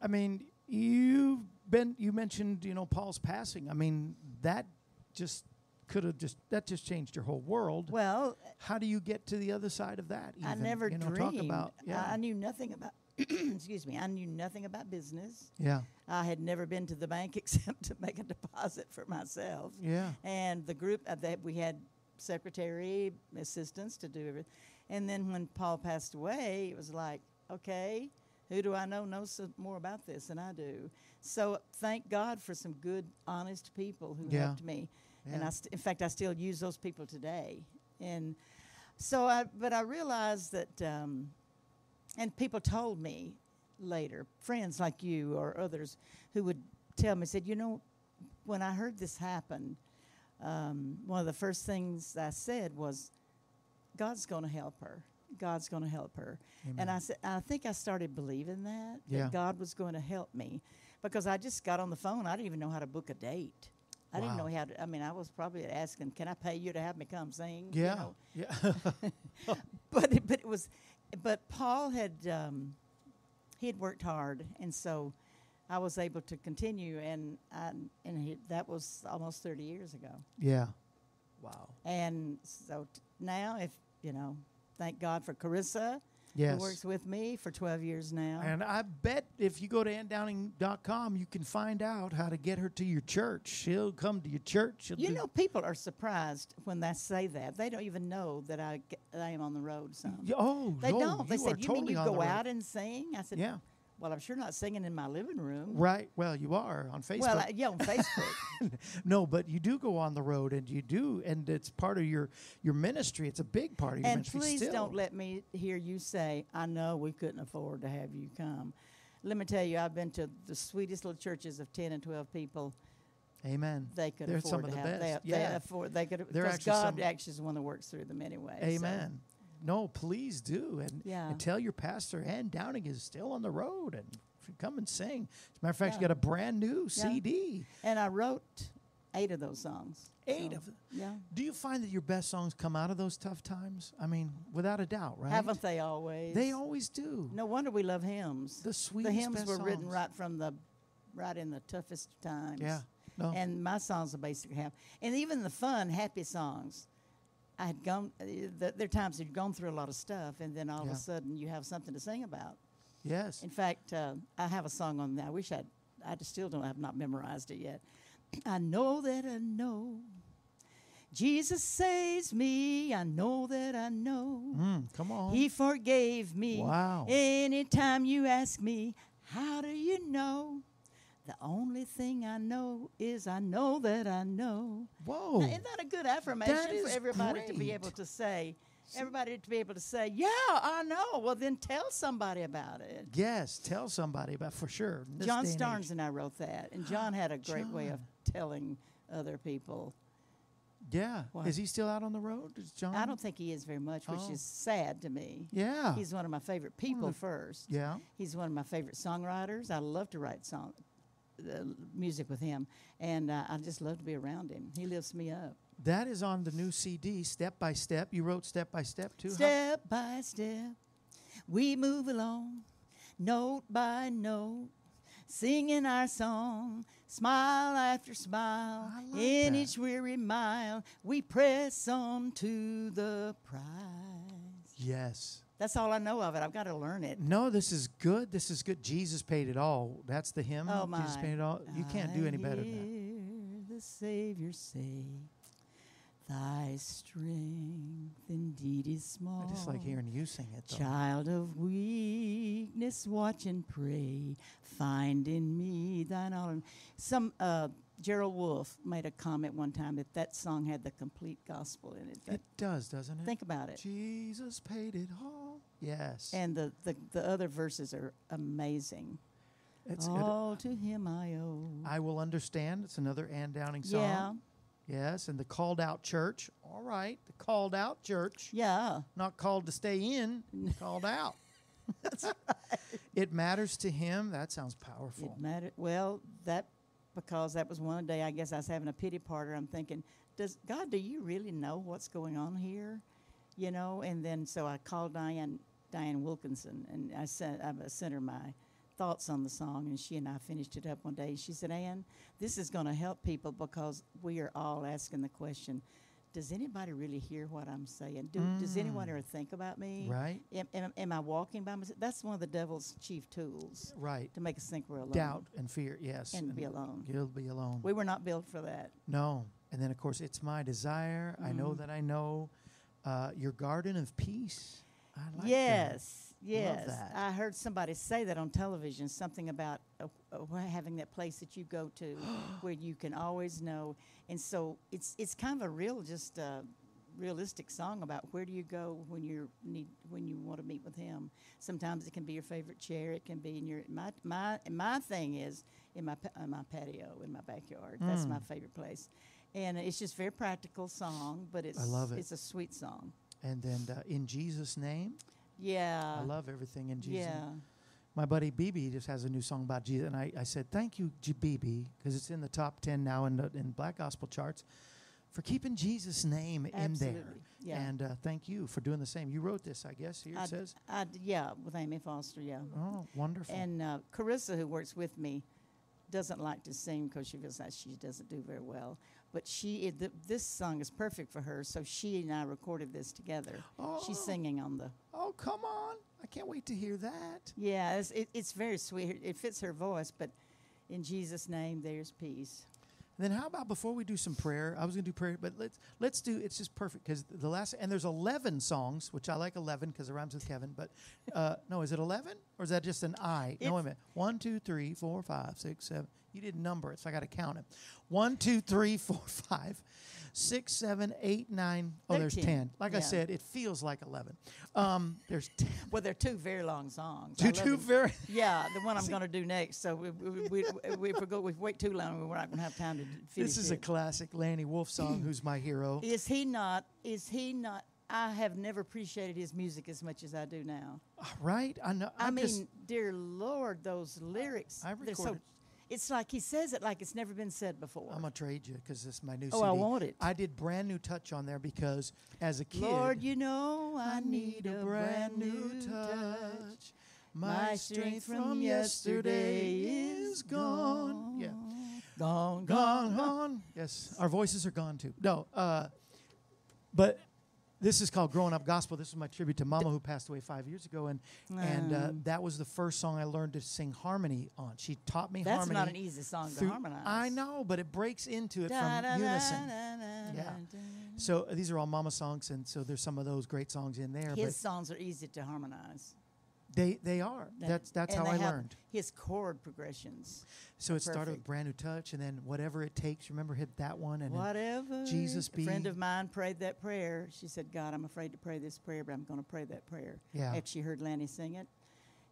I mean, you've been you mentioned, you know, Paul's passing. I mean, that just could have just that just changed your whole world. Well, How do you get to the other side of that? I never you know, dreamed. Talk about I- yeah, I, knew nothing about. excuse me. I knew nothing about business. yeah, I had never been to the bank except to make a deposit for myself. yeah, And the group uh, that we had secretary assistants to do everything. And then when Paul passed away, it was like, okay, who do I know knows more about this than I do? So thank God for some good, honest people who Yeah. helped me. And I, st- in fact, I still use those people today. And so I, but I realized that, um, and people told me later, friends like you or others who would tell me, said, you know, when I heard this happen, um, one of the first things I said was, God's going to help her. God's going to help her. And I said, I think I started believing that, Yeah. that God was going to help me because I just got on the phone. I didn't even know how to book a date. I didn't Wow. know how to, I mean, I was probably asking, can I pay you to have me come sing? You yeah, know? yeah. but it, but it was, but Paul had um, he had worked hard, and so I was able to continue, and I, and he, that was almost thirty years ago, yeah. Wow. and so t- now if you know, thank God for Carissa, Yes. works with me for twelve years now. And I bet if you go to anndowning.com, you can find out how to get her to your church. She'll come to your church. You know, people are surprised when they say that. They don't even know that I, I am on the road some. Oh, They no, don't. They said, "You totally mean you on the go road." out and sing?" I said, Yeah. Well, I'm sure not singing in my living room. Right. Well, you are on Facebook. Well, I, yeah, on Facebook. no, but you do go on the road, and you do, and it's part of your your ministry. It's a big part of your And ministry. please still. don't let me hear you say, I know we couldn't afford to have you come. Let me tell you, I've been to the sweetest little churches of 10 and 12 people. Amen. They could They're afford some to of the have. They, best. they Yeah. afford. They could. Because God some- actually is the one that works through them anyway. so- Amen. No, please do, and, Yeah. and tell your pastor. Ann Downing is still on the road, and come and sing. As a matter of fact, Yeah. you got a brand new CD. and I wrote eight of those songs. Eight so, of them. Yeah. Do you find that your best songs come out of those tough times? I mean, without a doubt, right? Haven't they always? They always do. No wonder we love hymns. The sweetest, the hymns were written right from the, right in the toughest times. Yeah. No. And my songs are basically happy. And even the fun, happy songs. I had gone, uh, th- there are times you've gone through a lot of stuff, and then all of a sudden you have something to sing about. Yes. In fact, uh, I have a song on that. I wish I'd, I just still don't have not memorized it yet. I know that I know. Jesus saves me. I know that I know. Mm, come on. He forgave me. Wow. Anytime you ask me, how do you know? The only thing I know is I know that I know. Whoa. Now, isn't that a good affirmation for everybody to be able to say? Everybody to be able to say, "Yeah, I know." Well, then tell somebody about it. yes. Tell somebody about for sure. John Starnes and I wrote that, and John had a great way of telling other people. Yeah. What? Is he still out on the road? Is John? I don't think he is very much, which Oh. is sad to me. Yeah. He's one of my favorite people first. yeah. He's one of my favorite songwriters. I love to write song, uh, music with him, and uh, I just love to be around him. He lifts me up. That is on the new CD, Step by Step. You wrote Step by Step too. Step by step, we move along, note by note, singing our song, smile after smile. Like In that. each weary mile, we press on to the prize. Yes. That's all I know of it. I've got to learn it. No, this is good. This is good. Jesus paid it all. That's the hymn. Oh my! Jesus paid it all. You can't do any better than that. The Savior say, "Thy strength indeed is small." I just like hearing you sing it. Though. Child of weakness, watch and pray. Find in me thine all. Some uh, Gerald Wolfe made a comment one time that that song had the complete gospel in it. It does, doesn't it? think about it. Jesus paid it all. Yes. And the, the, the other verses are amazing. it's, it- all to him I owe. I will understand. It's another Ann Downing song. yeah, Yes, and the called out church. All right, the called out church. yeah. Not called to stay in, called out. That's right. It matters to him. That sounds powerful. It mattered. Well, that because that was one day. I guess I was having a pity party. I'm thinking, does God? Do you really know what's going on here? You know. And then so I called Dianne Dianne Wilkinson, and I sent I sent her my thoughts on the song, and she and I finished it up one day. She said, "Ann, this is going to help people because we are all asking the question." Does anybody really hear what I'm saying? Do, Does anyone ever think about me? Right. Am, am, am I walking by myself? That's one of the devil's chief tools Right. to make us think we're alone. Doubt and fear. Yes. And be alone. You'll be alone. We were not built for that. No. And then, of course, it's my desire. I know Mm. that I know uh, your garden of peace. I like that. Yes. I heard somebody say that on television, something about uh, uh, having that place that you go to where you can always know. And so it's it's kind of a real, just uh, realistic song about where do you go when you need when you want to meet with him. Sometimes it can be your favorite chair. It can be in your my my my thing is in my in my patio in my backyard. That's Mm. my favorite place. And it's just very practical song, but it's I love it. it's a sweet song. And then, uh, in Jesus' name, Yeah. I love everything in Jesus' Yeah. My buddy BeBe just has a new song about Jesus, and I, I said thank you, G- BeBe, because it's in the top ten now in the in Black Gospel charts, for keeping Jesus' name in there. Absolutely, yeah. And uh, thank you for doing the same. You wrote this, I guess. Here it says. I d- yeah, with Amy Foster, yeah. Oh, wonderful. And uh, Carissa, who works with me, doesn't like to sing because she feels like she doesn't do very well. But she, th- this song is perfect for her, so she and I recorded this together. She's Oh. singing on the. oh, come on! I can't wait to hear that. Yeah, it's, it, it's very sweet. It fits her voice, but in Jesus' name, there's peace. Then how about before we do some prayer? I was going to do prayer, but let's let's do. It's just perfect because the last and there's eleven songs, which I like eleven because it rhymes with Kevin. But uh, no, is it eleven or is that just an I? no, wait a minute. One, two, three, four, five, six, seven. You didn't number it, so I got to count it. One, two, three, four, five, six, seven, eight, nine. Oh, there's Thirteen. ten. Like I said, it feels like eleven. Um, there's ten. Well, they're two very long songs. Two, two very. Yeah, the one I'm going to do next. So we, we, we, we, if we go, we wait too long, we're not going to have time to finish This is a classic Lanny Wolfe song. Who's my hero? Is he not? Is he not? I have never appreciated his music as much as I do now. Right? I know. I I'm mean, dear Lord, those lyrics. I they're so. It's like he says it like it's never been said before. I'm gonna trade you because this is my new Oh, CD. I want it. I did brand new touch on there because as a kid, Lord, you know I need a brand new touch. My strength from yesterday is gone. Yeah, Gone, gone, gone. Yes, our voices are gone too. No, uh, but this is called Growing Up Gospel. This is my tribute to Mama who passed away five years ago, and and uh, Um. that was the first song I learned to sing harmony on. She taught me That's harmony. not an easy song to through- harmonize. I know, but it breaks into it Da, from da, unison. da, Yeah. So uh, these are all Mama songs, and so there's some of those great songs in there. His songs are easy to harmonize. They they are. That- That's that's how I have learned. His chord progressions. So it started with brand new touch, and then whatever it takes. Remember, hit that one, and Whatever. Jesus Be. A friend of mine prayed that prayer. She said, God, I'm afraid to pray this prayer, but I'm going to pray that prayer. Yeah. After she heard Lanny sing it,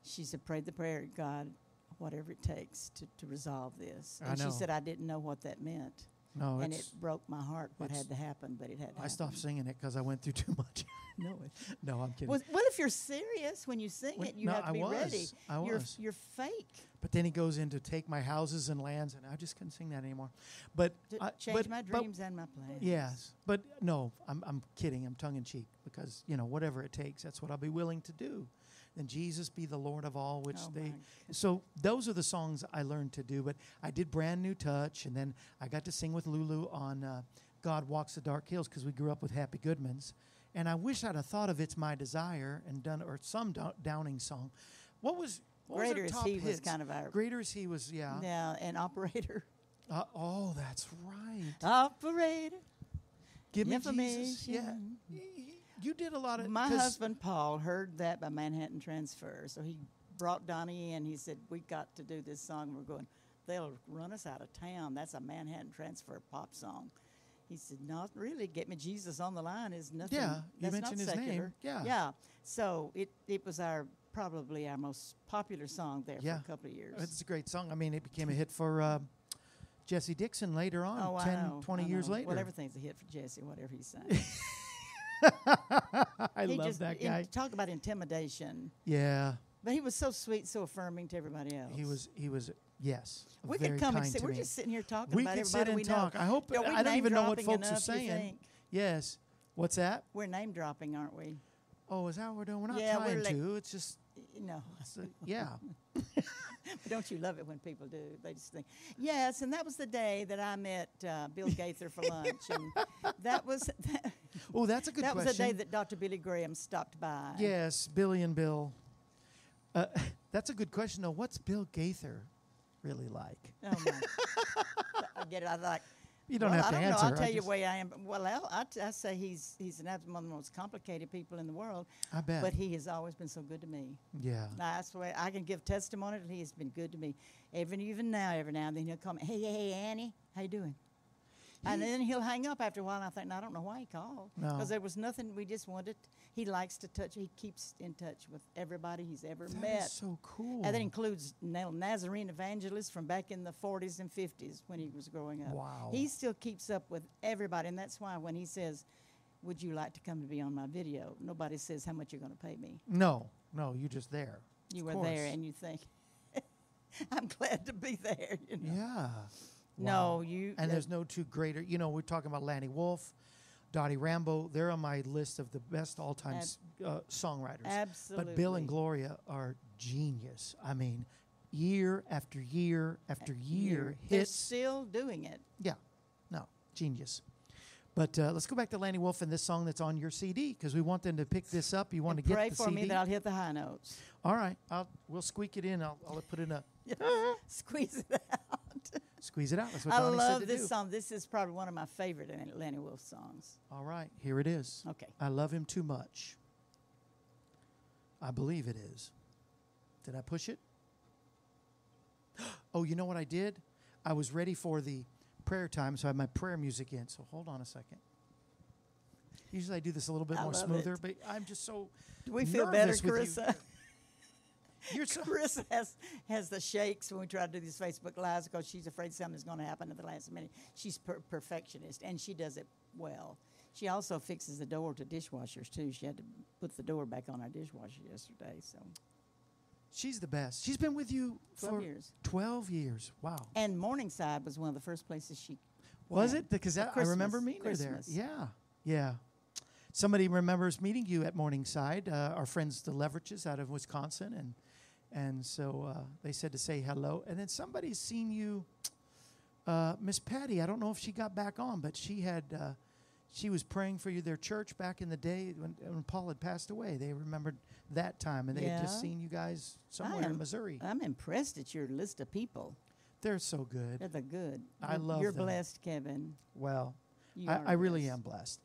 she said, "Prayed the prayer, God, whatever it takes to, to resolve this. I And she said, I didn't know what that meant. No, and it it's. broke my heart what it's- had to happen, but it had to I stopped singing it because I went through too much. No, no, I'm kidding. well, well, if you're serious when you sing When- it, you no, have to I be was. ready. I You're, was. you're fake. But then he goes into take my houses and lands, and I just couldn't sing that anymore. But To I- change but- my but- dreams and my plans. Yes, but no, I'm I'm kidding. I'm tongue in cheek because you know whatever it takes, that's what I'll be willing to do. Then Jesus be the Lord of all, which Oh they. So those are the songs I learned to do. But I did brand new touch, and then I got to sing with Lulu on uh, God Walks the Dark Hills because we grew up with Happy Goodmans, and I wish I'd have thought of It's My Desire and done or some Downing song. What was what was Greater our as top He was kind of our- Greater as He was, yeah. Yeah, and operator. Uh, oh, that's right. Operator. Give me Jesus. Yeah. Information. Y- y- You did a lot of My husband Paul heard that by Manhattan Transfer, so he brought Dony in. He said, "We got to do this song." We're going. They'll run us out of town. That's a Manhattan Transfer pop song. He said, "Not really. Get me Jesus on the line is nothing. Yeah, you mentioned his not name. Yeah. yeah. So it it was our probably our most popular song there Yeah. for a couple of years. It's a great song. I mean, it became a hit for uh, Jessy Dixon later on, oh, 10, 20 years later. Well, everything's a hit for Jessy, whatever he's saying. I he love just, that in- guy. talk about intimidation. yeah, But he was so sweet, so affirming to everybody else. he was. He was. Yes, We very could come and sit. We're me. just sitting here talking we about could sit everybody and we talk. know. I hope. Are I don't even know what folks are enough, you saying. Yes. What's that? We're name dropping, aren't we? Oh, is that what we're doing? We're not Yeah, we're trying like- to. It's just. No. A, yeah. Don't you love it when people do? They just think, yes. And that was the day that I met uh, Bill Gaither for lunch, and that was that, Oh, that's a good that was the day that Dr. Billy Graham stopped by. Yes, Billy and Bill. Uh, that's a good question, though. What's Bill Gaither really like? Oh my. I get it. I like. You don't well, have to I don't answer. Know. I'll tell you just- the way I am. Well, I'll, I, t- I say he's he's an one of the most complicated people in the world, I bet. but he has always been so good to me. yeah. That's the way I can give testimony that he has been good to me. Even even now, every now and then he'll come. hey, hey, hey, Annie, how you doing? And then he'll hang up after a while, and I think, I don't know why he called. No. Because there was nothing, we just wanted, he likes to touch, he keeps in touch with everybody he's ever That met. so cool. And that includes Nazarene evangelists from back in the 40s and 50s when he was growing up. Wow. He still keeps up with everybody, and that's why when he says, would you like to come to be on my video? Nobody says how much you're going to pay me. no, no, you're just there. You Of were there, and you think, I'm glad to be there. You know? Yeah. No, you. And there's no two greater. You know, we're talking about Lanny Wolfe, Dottie Rambo. They're on my list of the best all-time Ab- uh, songwriters. absolutely. But Bill and Gloria are genius. I mean, year after year after year, They're hits. still doing it. Yeah, no, genius. But uh, let's go back to Lanny Wolfe and this song that's on your CD because we want them to pick this up. You want And to get pray the for CD? me that I'll hit the high notes. All right, I'll, we'll squeak it in. I'll, I'll put it up. Squeeze it out. Squeeze it out. That's what I Dony love said to this do. song. This is probably one of my favorite Lanny Wolfe songs. All right, here it is. Okay. I love him too much. I believe it is. Did I push it? Oh, you know what I did? I was ready for the prayer time, so I had my prayer music in. So hold on a second. Usually I do this a little bit I more smoother, it. but I'm just so. Do we feel better. Carissa? You're so. Chris has has the shakes when we try to do these Facebook lives because she's afraid something's going to happen at the last minute. She's per- perfectionist and she does it well. She also fixes the door to dishwashers too. She had to put the door back on our dishwasher yesterday. So She's the best. She's been with you 12 for years. 12 years. Wow. And Morningside was one of the first places she Was it? Because At that, I remember Christmas- meeting her there. Yeah, yeah. Somebody remembers meeting you at Morningside. Uh, our friends, the Leverages, out of Wisconsin, and and so uh, they said to say hello. And then somebody's seen you, uh, Miss Patty. I don't know if she got back on, but she had uh, she was praying for you. Their church back in the day when, when Paul had passed away, they remembered that time, and they had just seen you guys somewhere in Missouri. I'm impressed at your list of people. They're so good. They're the good. I love You're them. blessed, Kevin. Well, I, I really am blessed.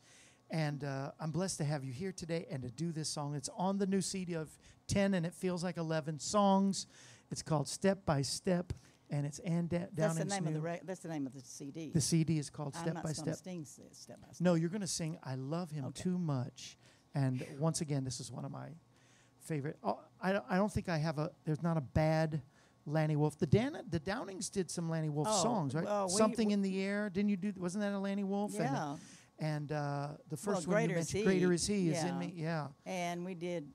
And uh, I'm blessed to have you here today and to do this song. It's on the new CD of 10 and it feels like 11 songs. It's called Step by Step and it's Ann da- That's the name of the re- that's the name of the CD. The CD is called I'm Step not by Step. sing step by step. No, you're going to sing I Love Him Okay. Too Much. And once again, this is one of my favorite. Oh, I, don't- I don't think I have a, there's not a bad Lanny Wolfe. The, Dan, the Downings did some Lanny Wolfe Oh, songs, right? well, we- Something in the Air. Didn't you do, wasn't that a Lanny Wolfe? Yeah, and uh, the first one Greater you Is mentioned, He. Greater Is He, is in me. Yeah. and we did.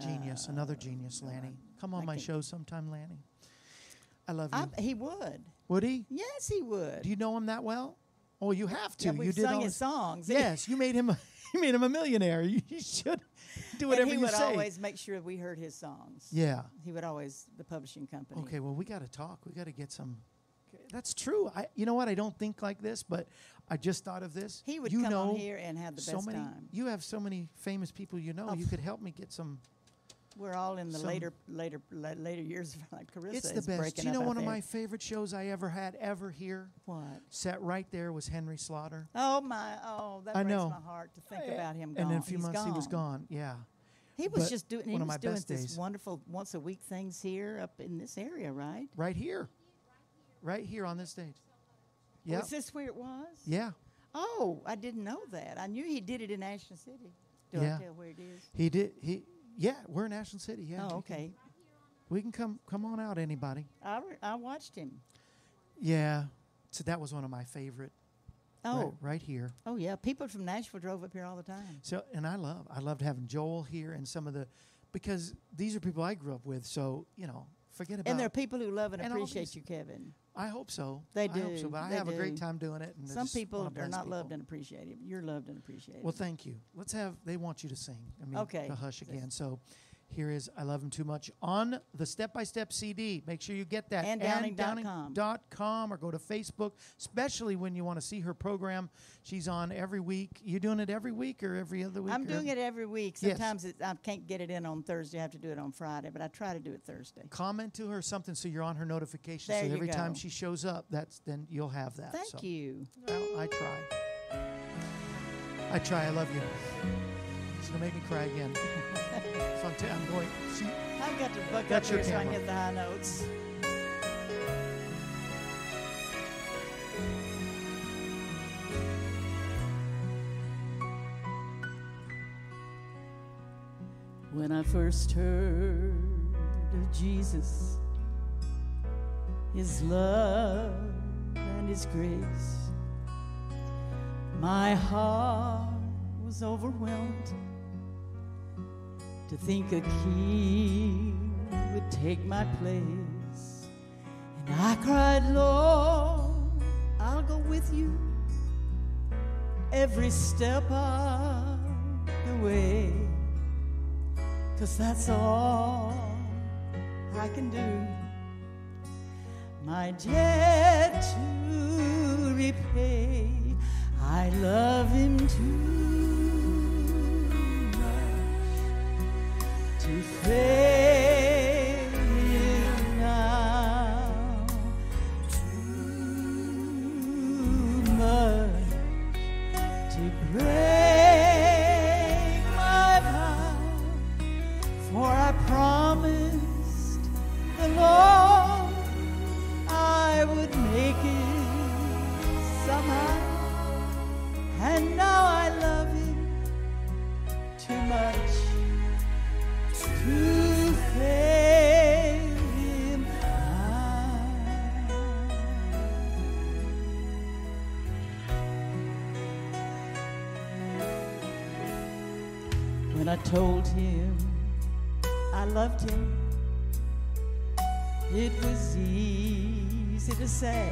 Genius, another genius, Lanny. Come on I my show sometime, Lanny. I love you. I, he would. Would he? Yes, he would. Do you know him that well? Oh, you have to. yeah, you we've did sung all his his- songs. Yes, you made him. A, you made him a millionaire. You, you should do whatever and he you would say. always make sure we heard his songs. yeah. He would always the publishing company. Okay. Well, we got to talk. We got to get some. That's true. I. You know what? I don't think like this, but I just thought of this. He would you come know on here and have the so best many. time. You have so many famous people you know. Oh, You could help me get some. We're all in the Some- later, later, later years of like Carissa It's the best. Do you know one of there. my favorite shows I ever had ever here? what? Sat right there was Henry Slaughter. Oh my! Oh, that I breaks know. my heart to think about him. Gone. And in a few He's months he was gone. gone. Yeah. He was But just doing. He was doing this wonderful once a week things here up in this area, right? Right here. Right here on this stage. Oh, yeah. Was this where it was? Yeah. Oh, I didn't know that. I knew he did it in Ashland City. Do Yeah. I tell where it is? He did he yeah, we're in Ashland City. Yeah. oh, okay. we can come come on out anybody. I, re- I watched him. Yeah. So that was one of my favorite Oh, right, right here. oh yeah. People from Nashville drove up here all the time. So and I love I loved having Joel here and some of the because these are people I grew up with, so, you know, forget about And there are people who love and, and appreciate you, Kevin. I hope so. They I hope so, do. but I They have a great time doing it. And Some people are not people. loved and appreciated. You're loved and appreciated. Well, thank you. Let's have. They want you to sing. I mean, Okay. the hush again. So, here is "I Love Him Too Much" on the Step by Step CD. Make sure you get that. Ann Downing.com. Dot com or go to Facebook, especially when you want to see her program. She's on every week. You doing it every week or every other week? I'm doing it every week. Yes. Sometimes it, I can't get it in on Thursday. I have to do it on Friday, but I try to do it Thursday. Comment to her something so you're on her notification. There so every time she shows up, that's then you'll have that. Thank so. you. Well, I try. I try. I love you. She's gonna make me cry again. so I'm, t- I'm going. See, I've got to buck up your here so I can camera. hit the high notes. When I first heard of Jesus, His love and His grace, my heart was overwhelmed to think a king would take my place. And I cried, Lord, I'll go with you every step of the way. Cause that's all I can do. My debt to repay, I love him too to told him I loved him, it was easy to say,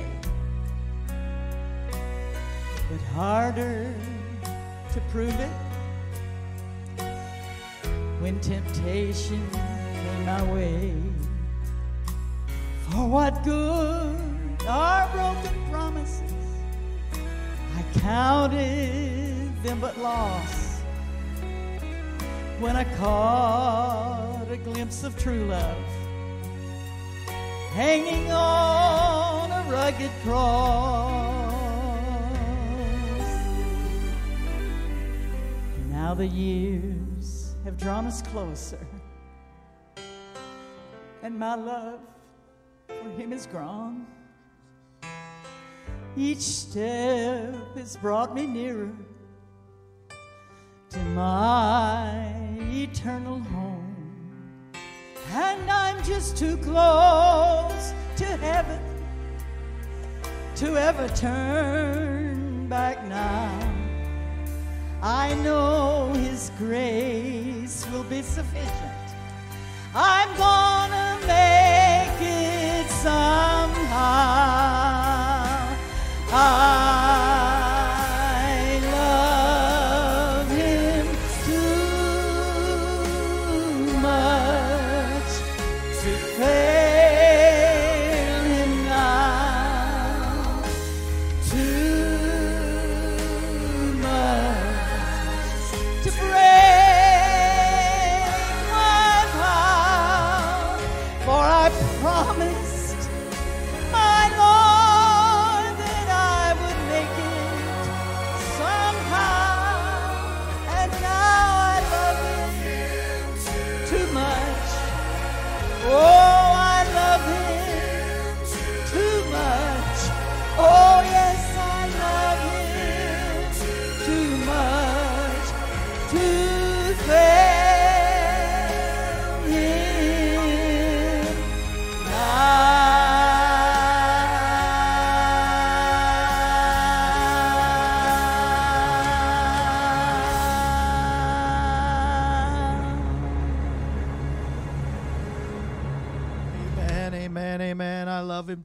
but harder to prove it when temptation came my way. For what good are broken promises? I counted them but lost when I caught a glimpse of true love hanging on a rugged cross. Now the years have drawn us closer, and my love for him is grown. Each step has brought me nearer to my eternal home. And I'm just too close to heaven to ever turn back now. I know His grace will be sufficient. I'm gonna make it somehow. I I promised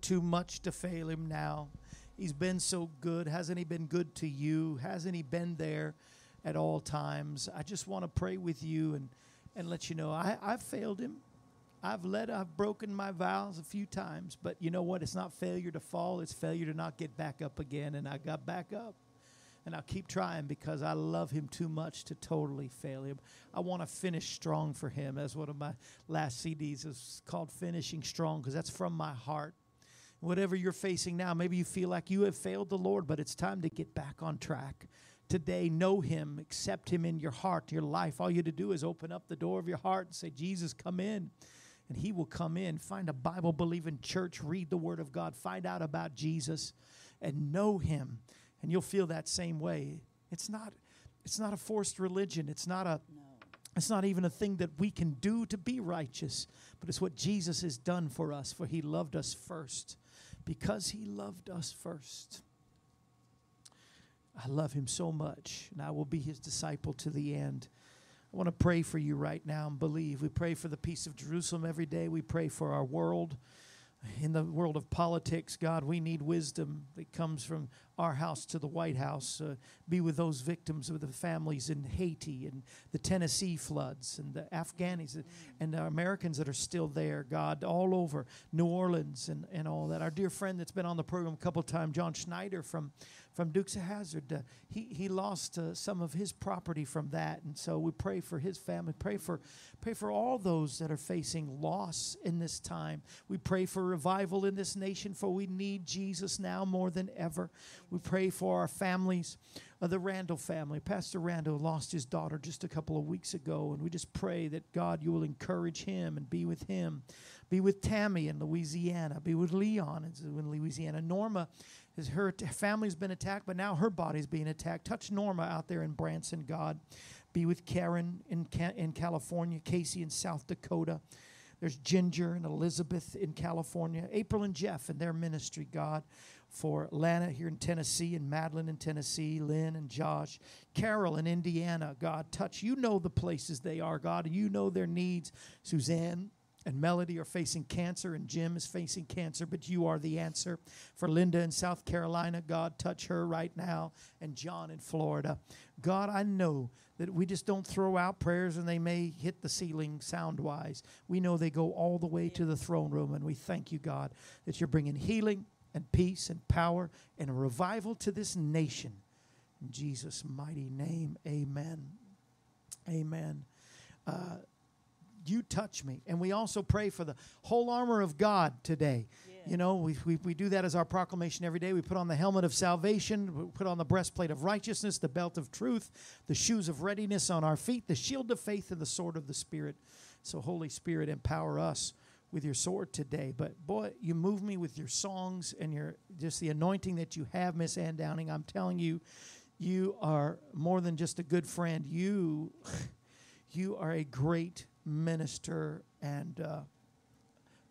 too much to fail him now. He's been so good. Hasn't he been good to you? Hasn't he been there at all times? I just want to pray with you and, and let you know I, I've failed him. I've let I've broken my vows a few times, but you know what? It's not failure to fall, it's failure to not get back up again. And I got back up. And I'll keep trying because I love him too much to totally fail him. I want to finish strong for him. That's one of my last CDs is called Finishing Strong because that's from my heart. Whatever you're facing now, maybe you feel like you have failed the Lord, but it's time to get back on track. Today, know Him, accept Him in your heart, your life. All you have to do is open up the door of your heart and say, Jesus, come in. And He will come in. Find a Bible believing church, read the Word of God, find out about Jesus, and know Him. And you'll feel that same way. It's not, it's not a forced religion. It's not a it's not even a thing that we can do to be righteous, but it's what Jesus has done for us, for he loved us first. Because he loved us first. I love him so much, and I will be his disciple to the end. I want to pray for you right now and believe. We pray for the peace of Jerusalem every day. We pray for our world. In the world of politics, God, we need wisdom that comes from our house to the White House. Uh, be with those victims of the families in Haiti and the Tennessee floods and the Afghanis and the Americans that are still there, God, all over New Orleans and, and all that. Our dear friend that's been on the program a couple of times, John Schneider from from Dukes of Hazzard. Uh, he he lost uh, some of his property from that, and so we pray for his family. Pray for pray for all those that are facing loss in this time. We pray for revival in this nation, for we need Jesus now more than ever. We pray for our families. Uh, the Randall family. Pastor Randall lost his daughter just a couple of weeks ago, and we just pray that God, you will encourage him and be with him. Be with Tammy in Louisiana. Be with Leon in Louisiana. Norma is her family's been attacked, but now her body's being attacked. Touch Norma out there in Branson, God. Be with Karen in, in California, Casey in South Dakota. There's Ginger and Elizabeth in California, April and Jeff in their ministry, God. For Lana here in Tennessee, and Madeline in Tennessee, Lynn and Josh, Carol in Indiana, God. Touch. You know the places they are, God. You know their needs. Suzanne and Melody are facing cancer, and Jim is facing cancer, but you are the answer. For Linda in South Carolina, God, touch her right now, and John in Florida. God, I know that we just don't throw out prayers and they may hit the ceiling sound wise. We know they go all the way to the throne room, and we thank you, God, that you're bringing healing and peace and power and a revival to this nation In Jesus' mighty name, amen. Amen. Uh, you touch me. And we also pray for the whole armor of God today. You know, we, we, we do that as our proclamation every day. We put on the helmet of salvation, we put on the breastplate of righteousness, the belt of truth, the shoes of readiness on our feet, the shield of faith, and the sword of the Spirit. So, Holy Spirit, empower us with your sword today. But boy, you move me with your songs and your just the anointing that you have, Miss Ann Downing. I'm telling you, you are more than just a good friend. You, you are a great minister and uh,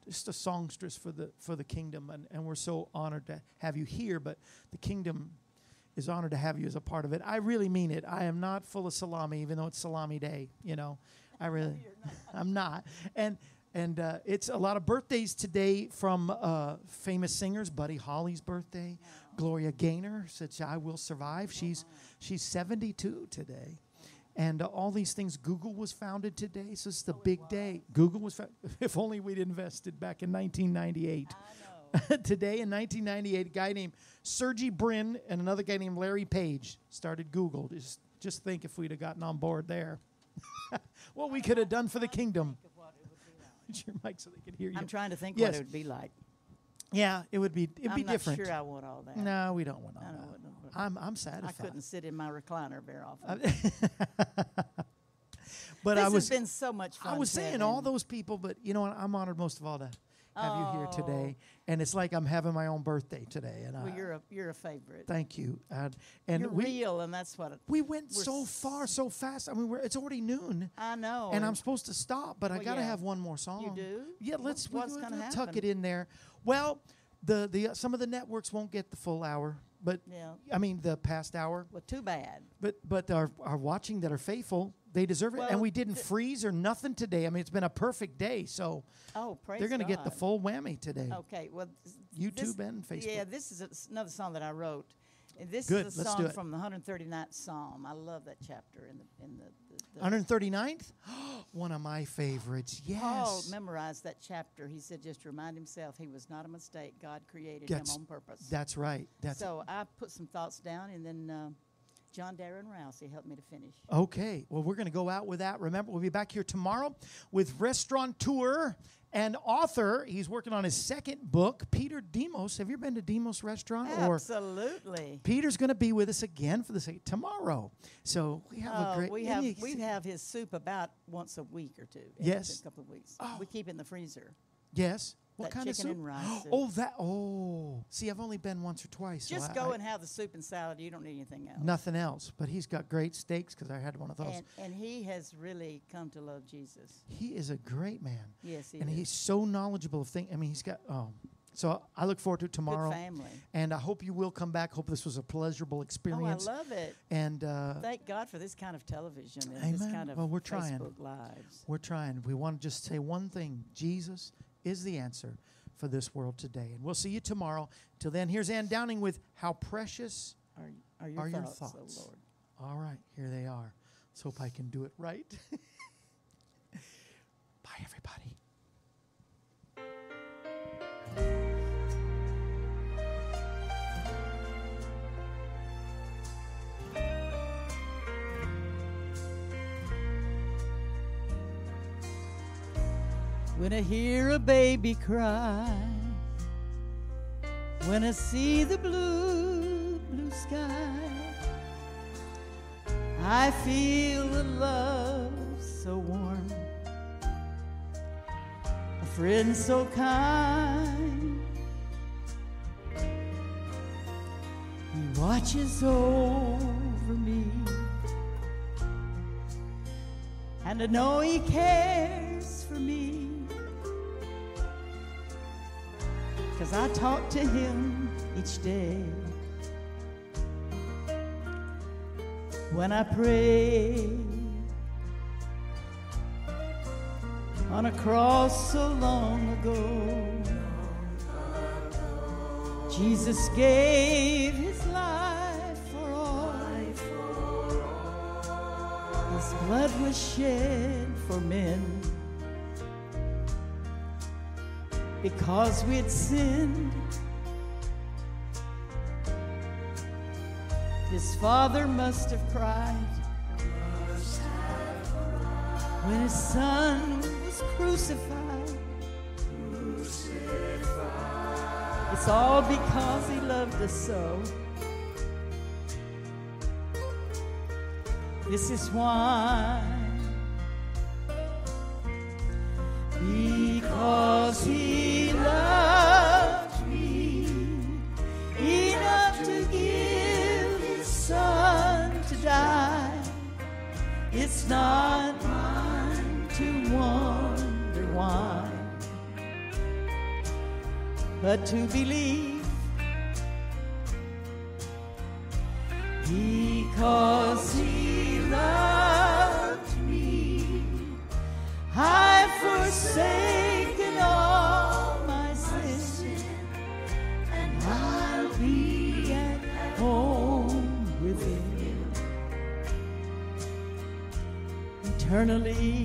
just a songstress for the for the kingdom. And, and we're so honored to have you here. But the kingdom is honored to have you as a part of it. I really mean it. I am not full of salami, even though it's salami day. You know, I really, I'm not. And and uh, it's a lot of birthdays today from uh, famous singers. Buddy Holly's birthday. Gloria Gaynor said, "I will survive." She's she's 72 today. And uh, all these things, Google was founded today, so it's the big day. Google was, if only we'd invested back in 1998. today in 1998, a guy named Sergey Brin and another guy named Larry Page started Google. Just, just think if we'd have gotten on board there, what we could have done for the kingdom. Your mic so they could hear you. I'm trying to think Yes. what it would be like. Yeah, it would be it'd I'm be not different. sure I want all that. no, we don't want all I don't that. want- I'm I'm I couldn't sit in my recliner very often. Uh, but this I was has been so much fun. I was saying all those people, but you know what? I'm honored most of all to have you here Oh. today, and it's like I'm having my own birthday today. And Well, I you're a you're a favorite. thank you. And, and you're we real, and that's what it, we went so far so fast. I mean, we're, it's already noon, I know. and I'm supposed to stop, but I got to yeah. have one more song. You do? Yeah, let's we- what's we- gonna we'll tuck it in there. Well, the the uh, some of the networks won't get the full hour, but Yeah. I mean the past hour. well, too bad. But but our our watching that are faithful, they deserve it, and we didn't freeze or nothing today. I mean, it's been a perfect day, so Oh, praise they're going to get the God. full whammy today. Okay, well, th- YouTube and Facebook. Yeah, this is a s another song that I wrote. And this Good, is a let's do song it. from the 139th Psalm. I love that chapter in the in the. The, the 139th, one of my favorites. Yes. Paul memorized that chapter. He said, just to remind himself he was not a mistake. God created That's- him on purpose. That's right. That's so I put some thoughts down, and then uh, John Darin Rowsey, he helped me to finish. okay. Well, we're going to go out with that. Remember, we'll be back here tomorrow with restaurateur and author. He's working on his second book, Peter Demos. Have you been to Demos Restaurant? Or Absolutely. Peter's going to be with us again for the sec- tomorrow. So we have a Oh, great. we have we have his soup about once a week or two. Yes. couple of weeks. Oh. We keep it in the freezer. Yes. What that kind of soup? and rice soup. Oh, that. Oh, see, I've only been once or twice. Just I- go I- and have the soup and salad. You don't need anything else. nothing else. But he's got great steaks because I had one of those. And, and he has really come to love Jesus. he is a great man. Yes, he and is. he's so knowledgeable of things. I mean, he's got. Oh, so I look forward to it tomorrow. Good family. And I hope you will come back. Hope this was a pleasurable experience. Oh, I love it. and uh, Thank God for this kind of television and this kind of Well, we're trying. Facebook lives. we're trying. We want to just say one thing: Jesus is the answer for this world today. And we'll see you tomorrow. Till then, here's Ann Downing with "How Precious Are, are your Are your thoughts, thoughts? oh Lord? All right, here they are. Let's hope I can do it right. Bye, everybody. When I hear a baby cry, when I see the blue, blue sky, I feel a love so warm, a friend so kind. He watches over me, and I know he cares for me. Cause I talk to him each day. When I pray on a cross so long ago, Jesus gave his life for all. His blood was shed for men. Because we'd sinned. His father must have cried when his son was crucified. It's all because he loved us so. This is why. Because he loved me enough to give his son to die. It's not mine to wonder why, but to believe. Because he loved me, I've forsaken eternally.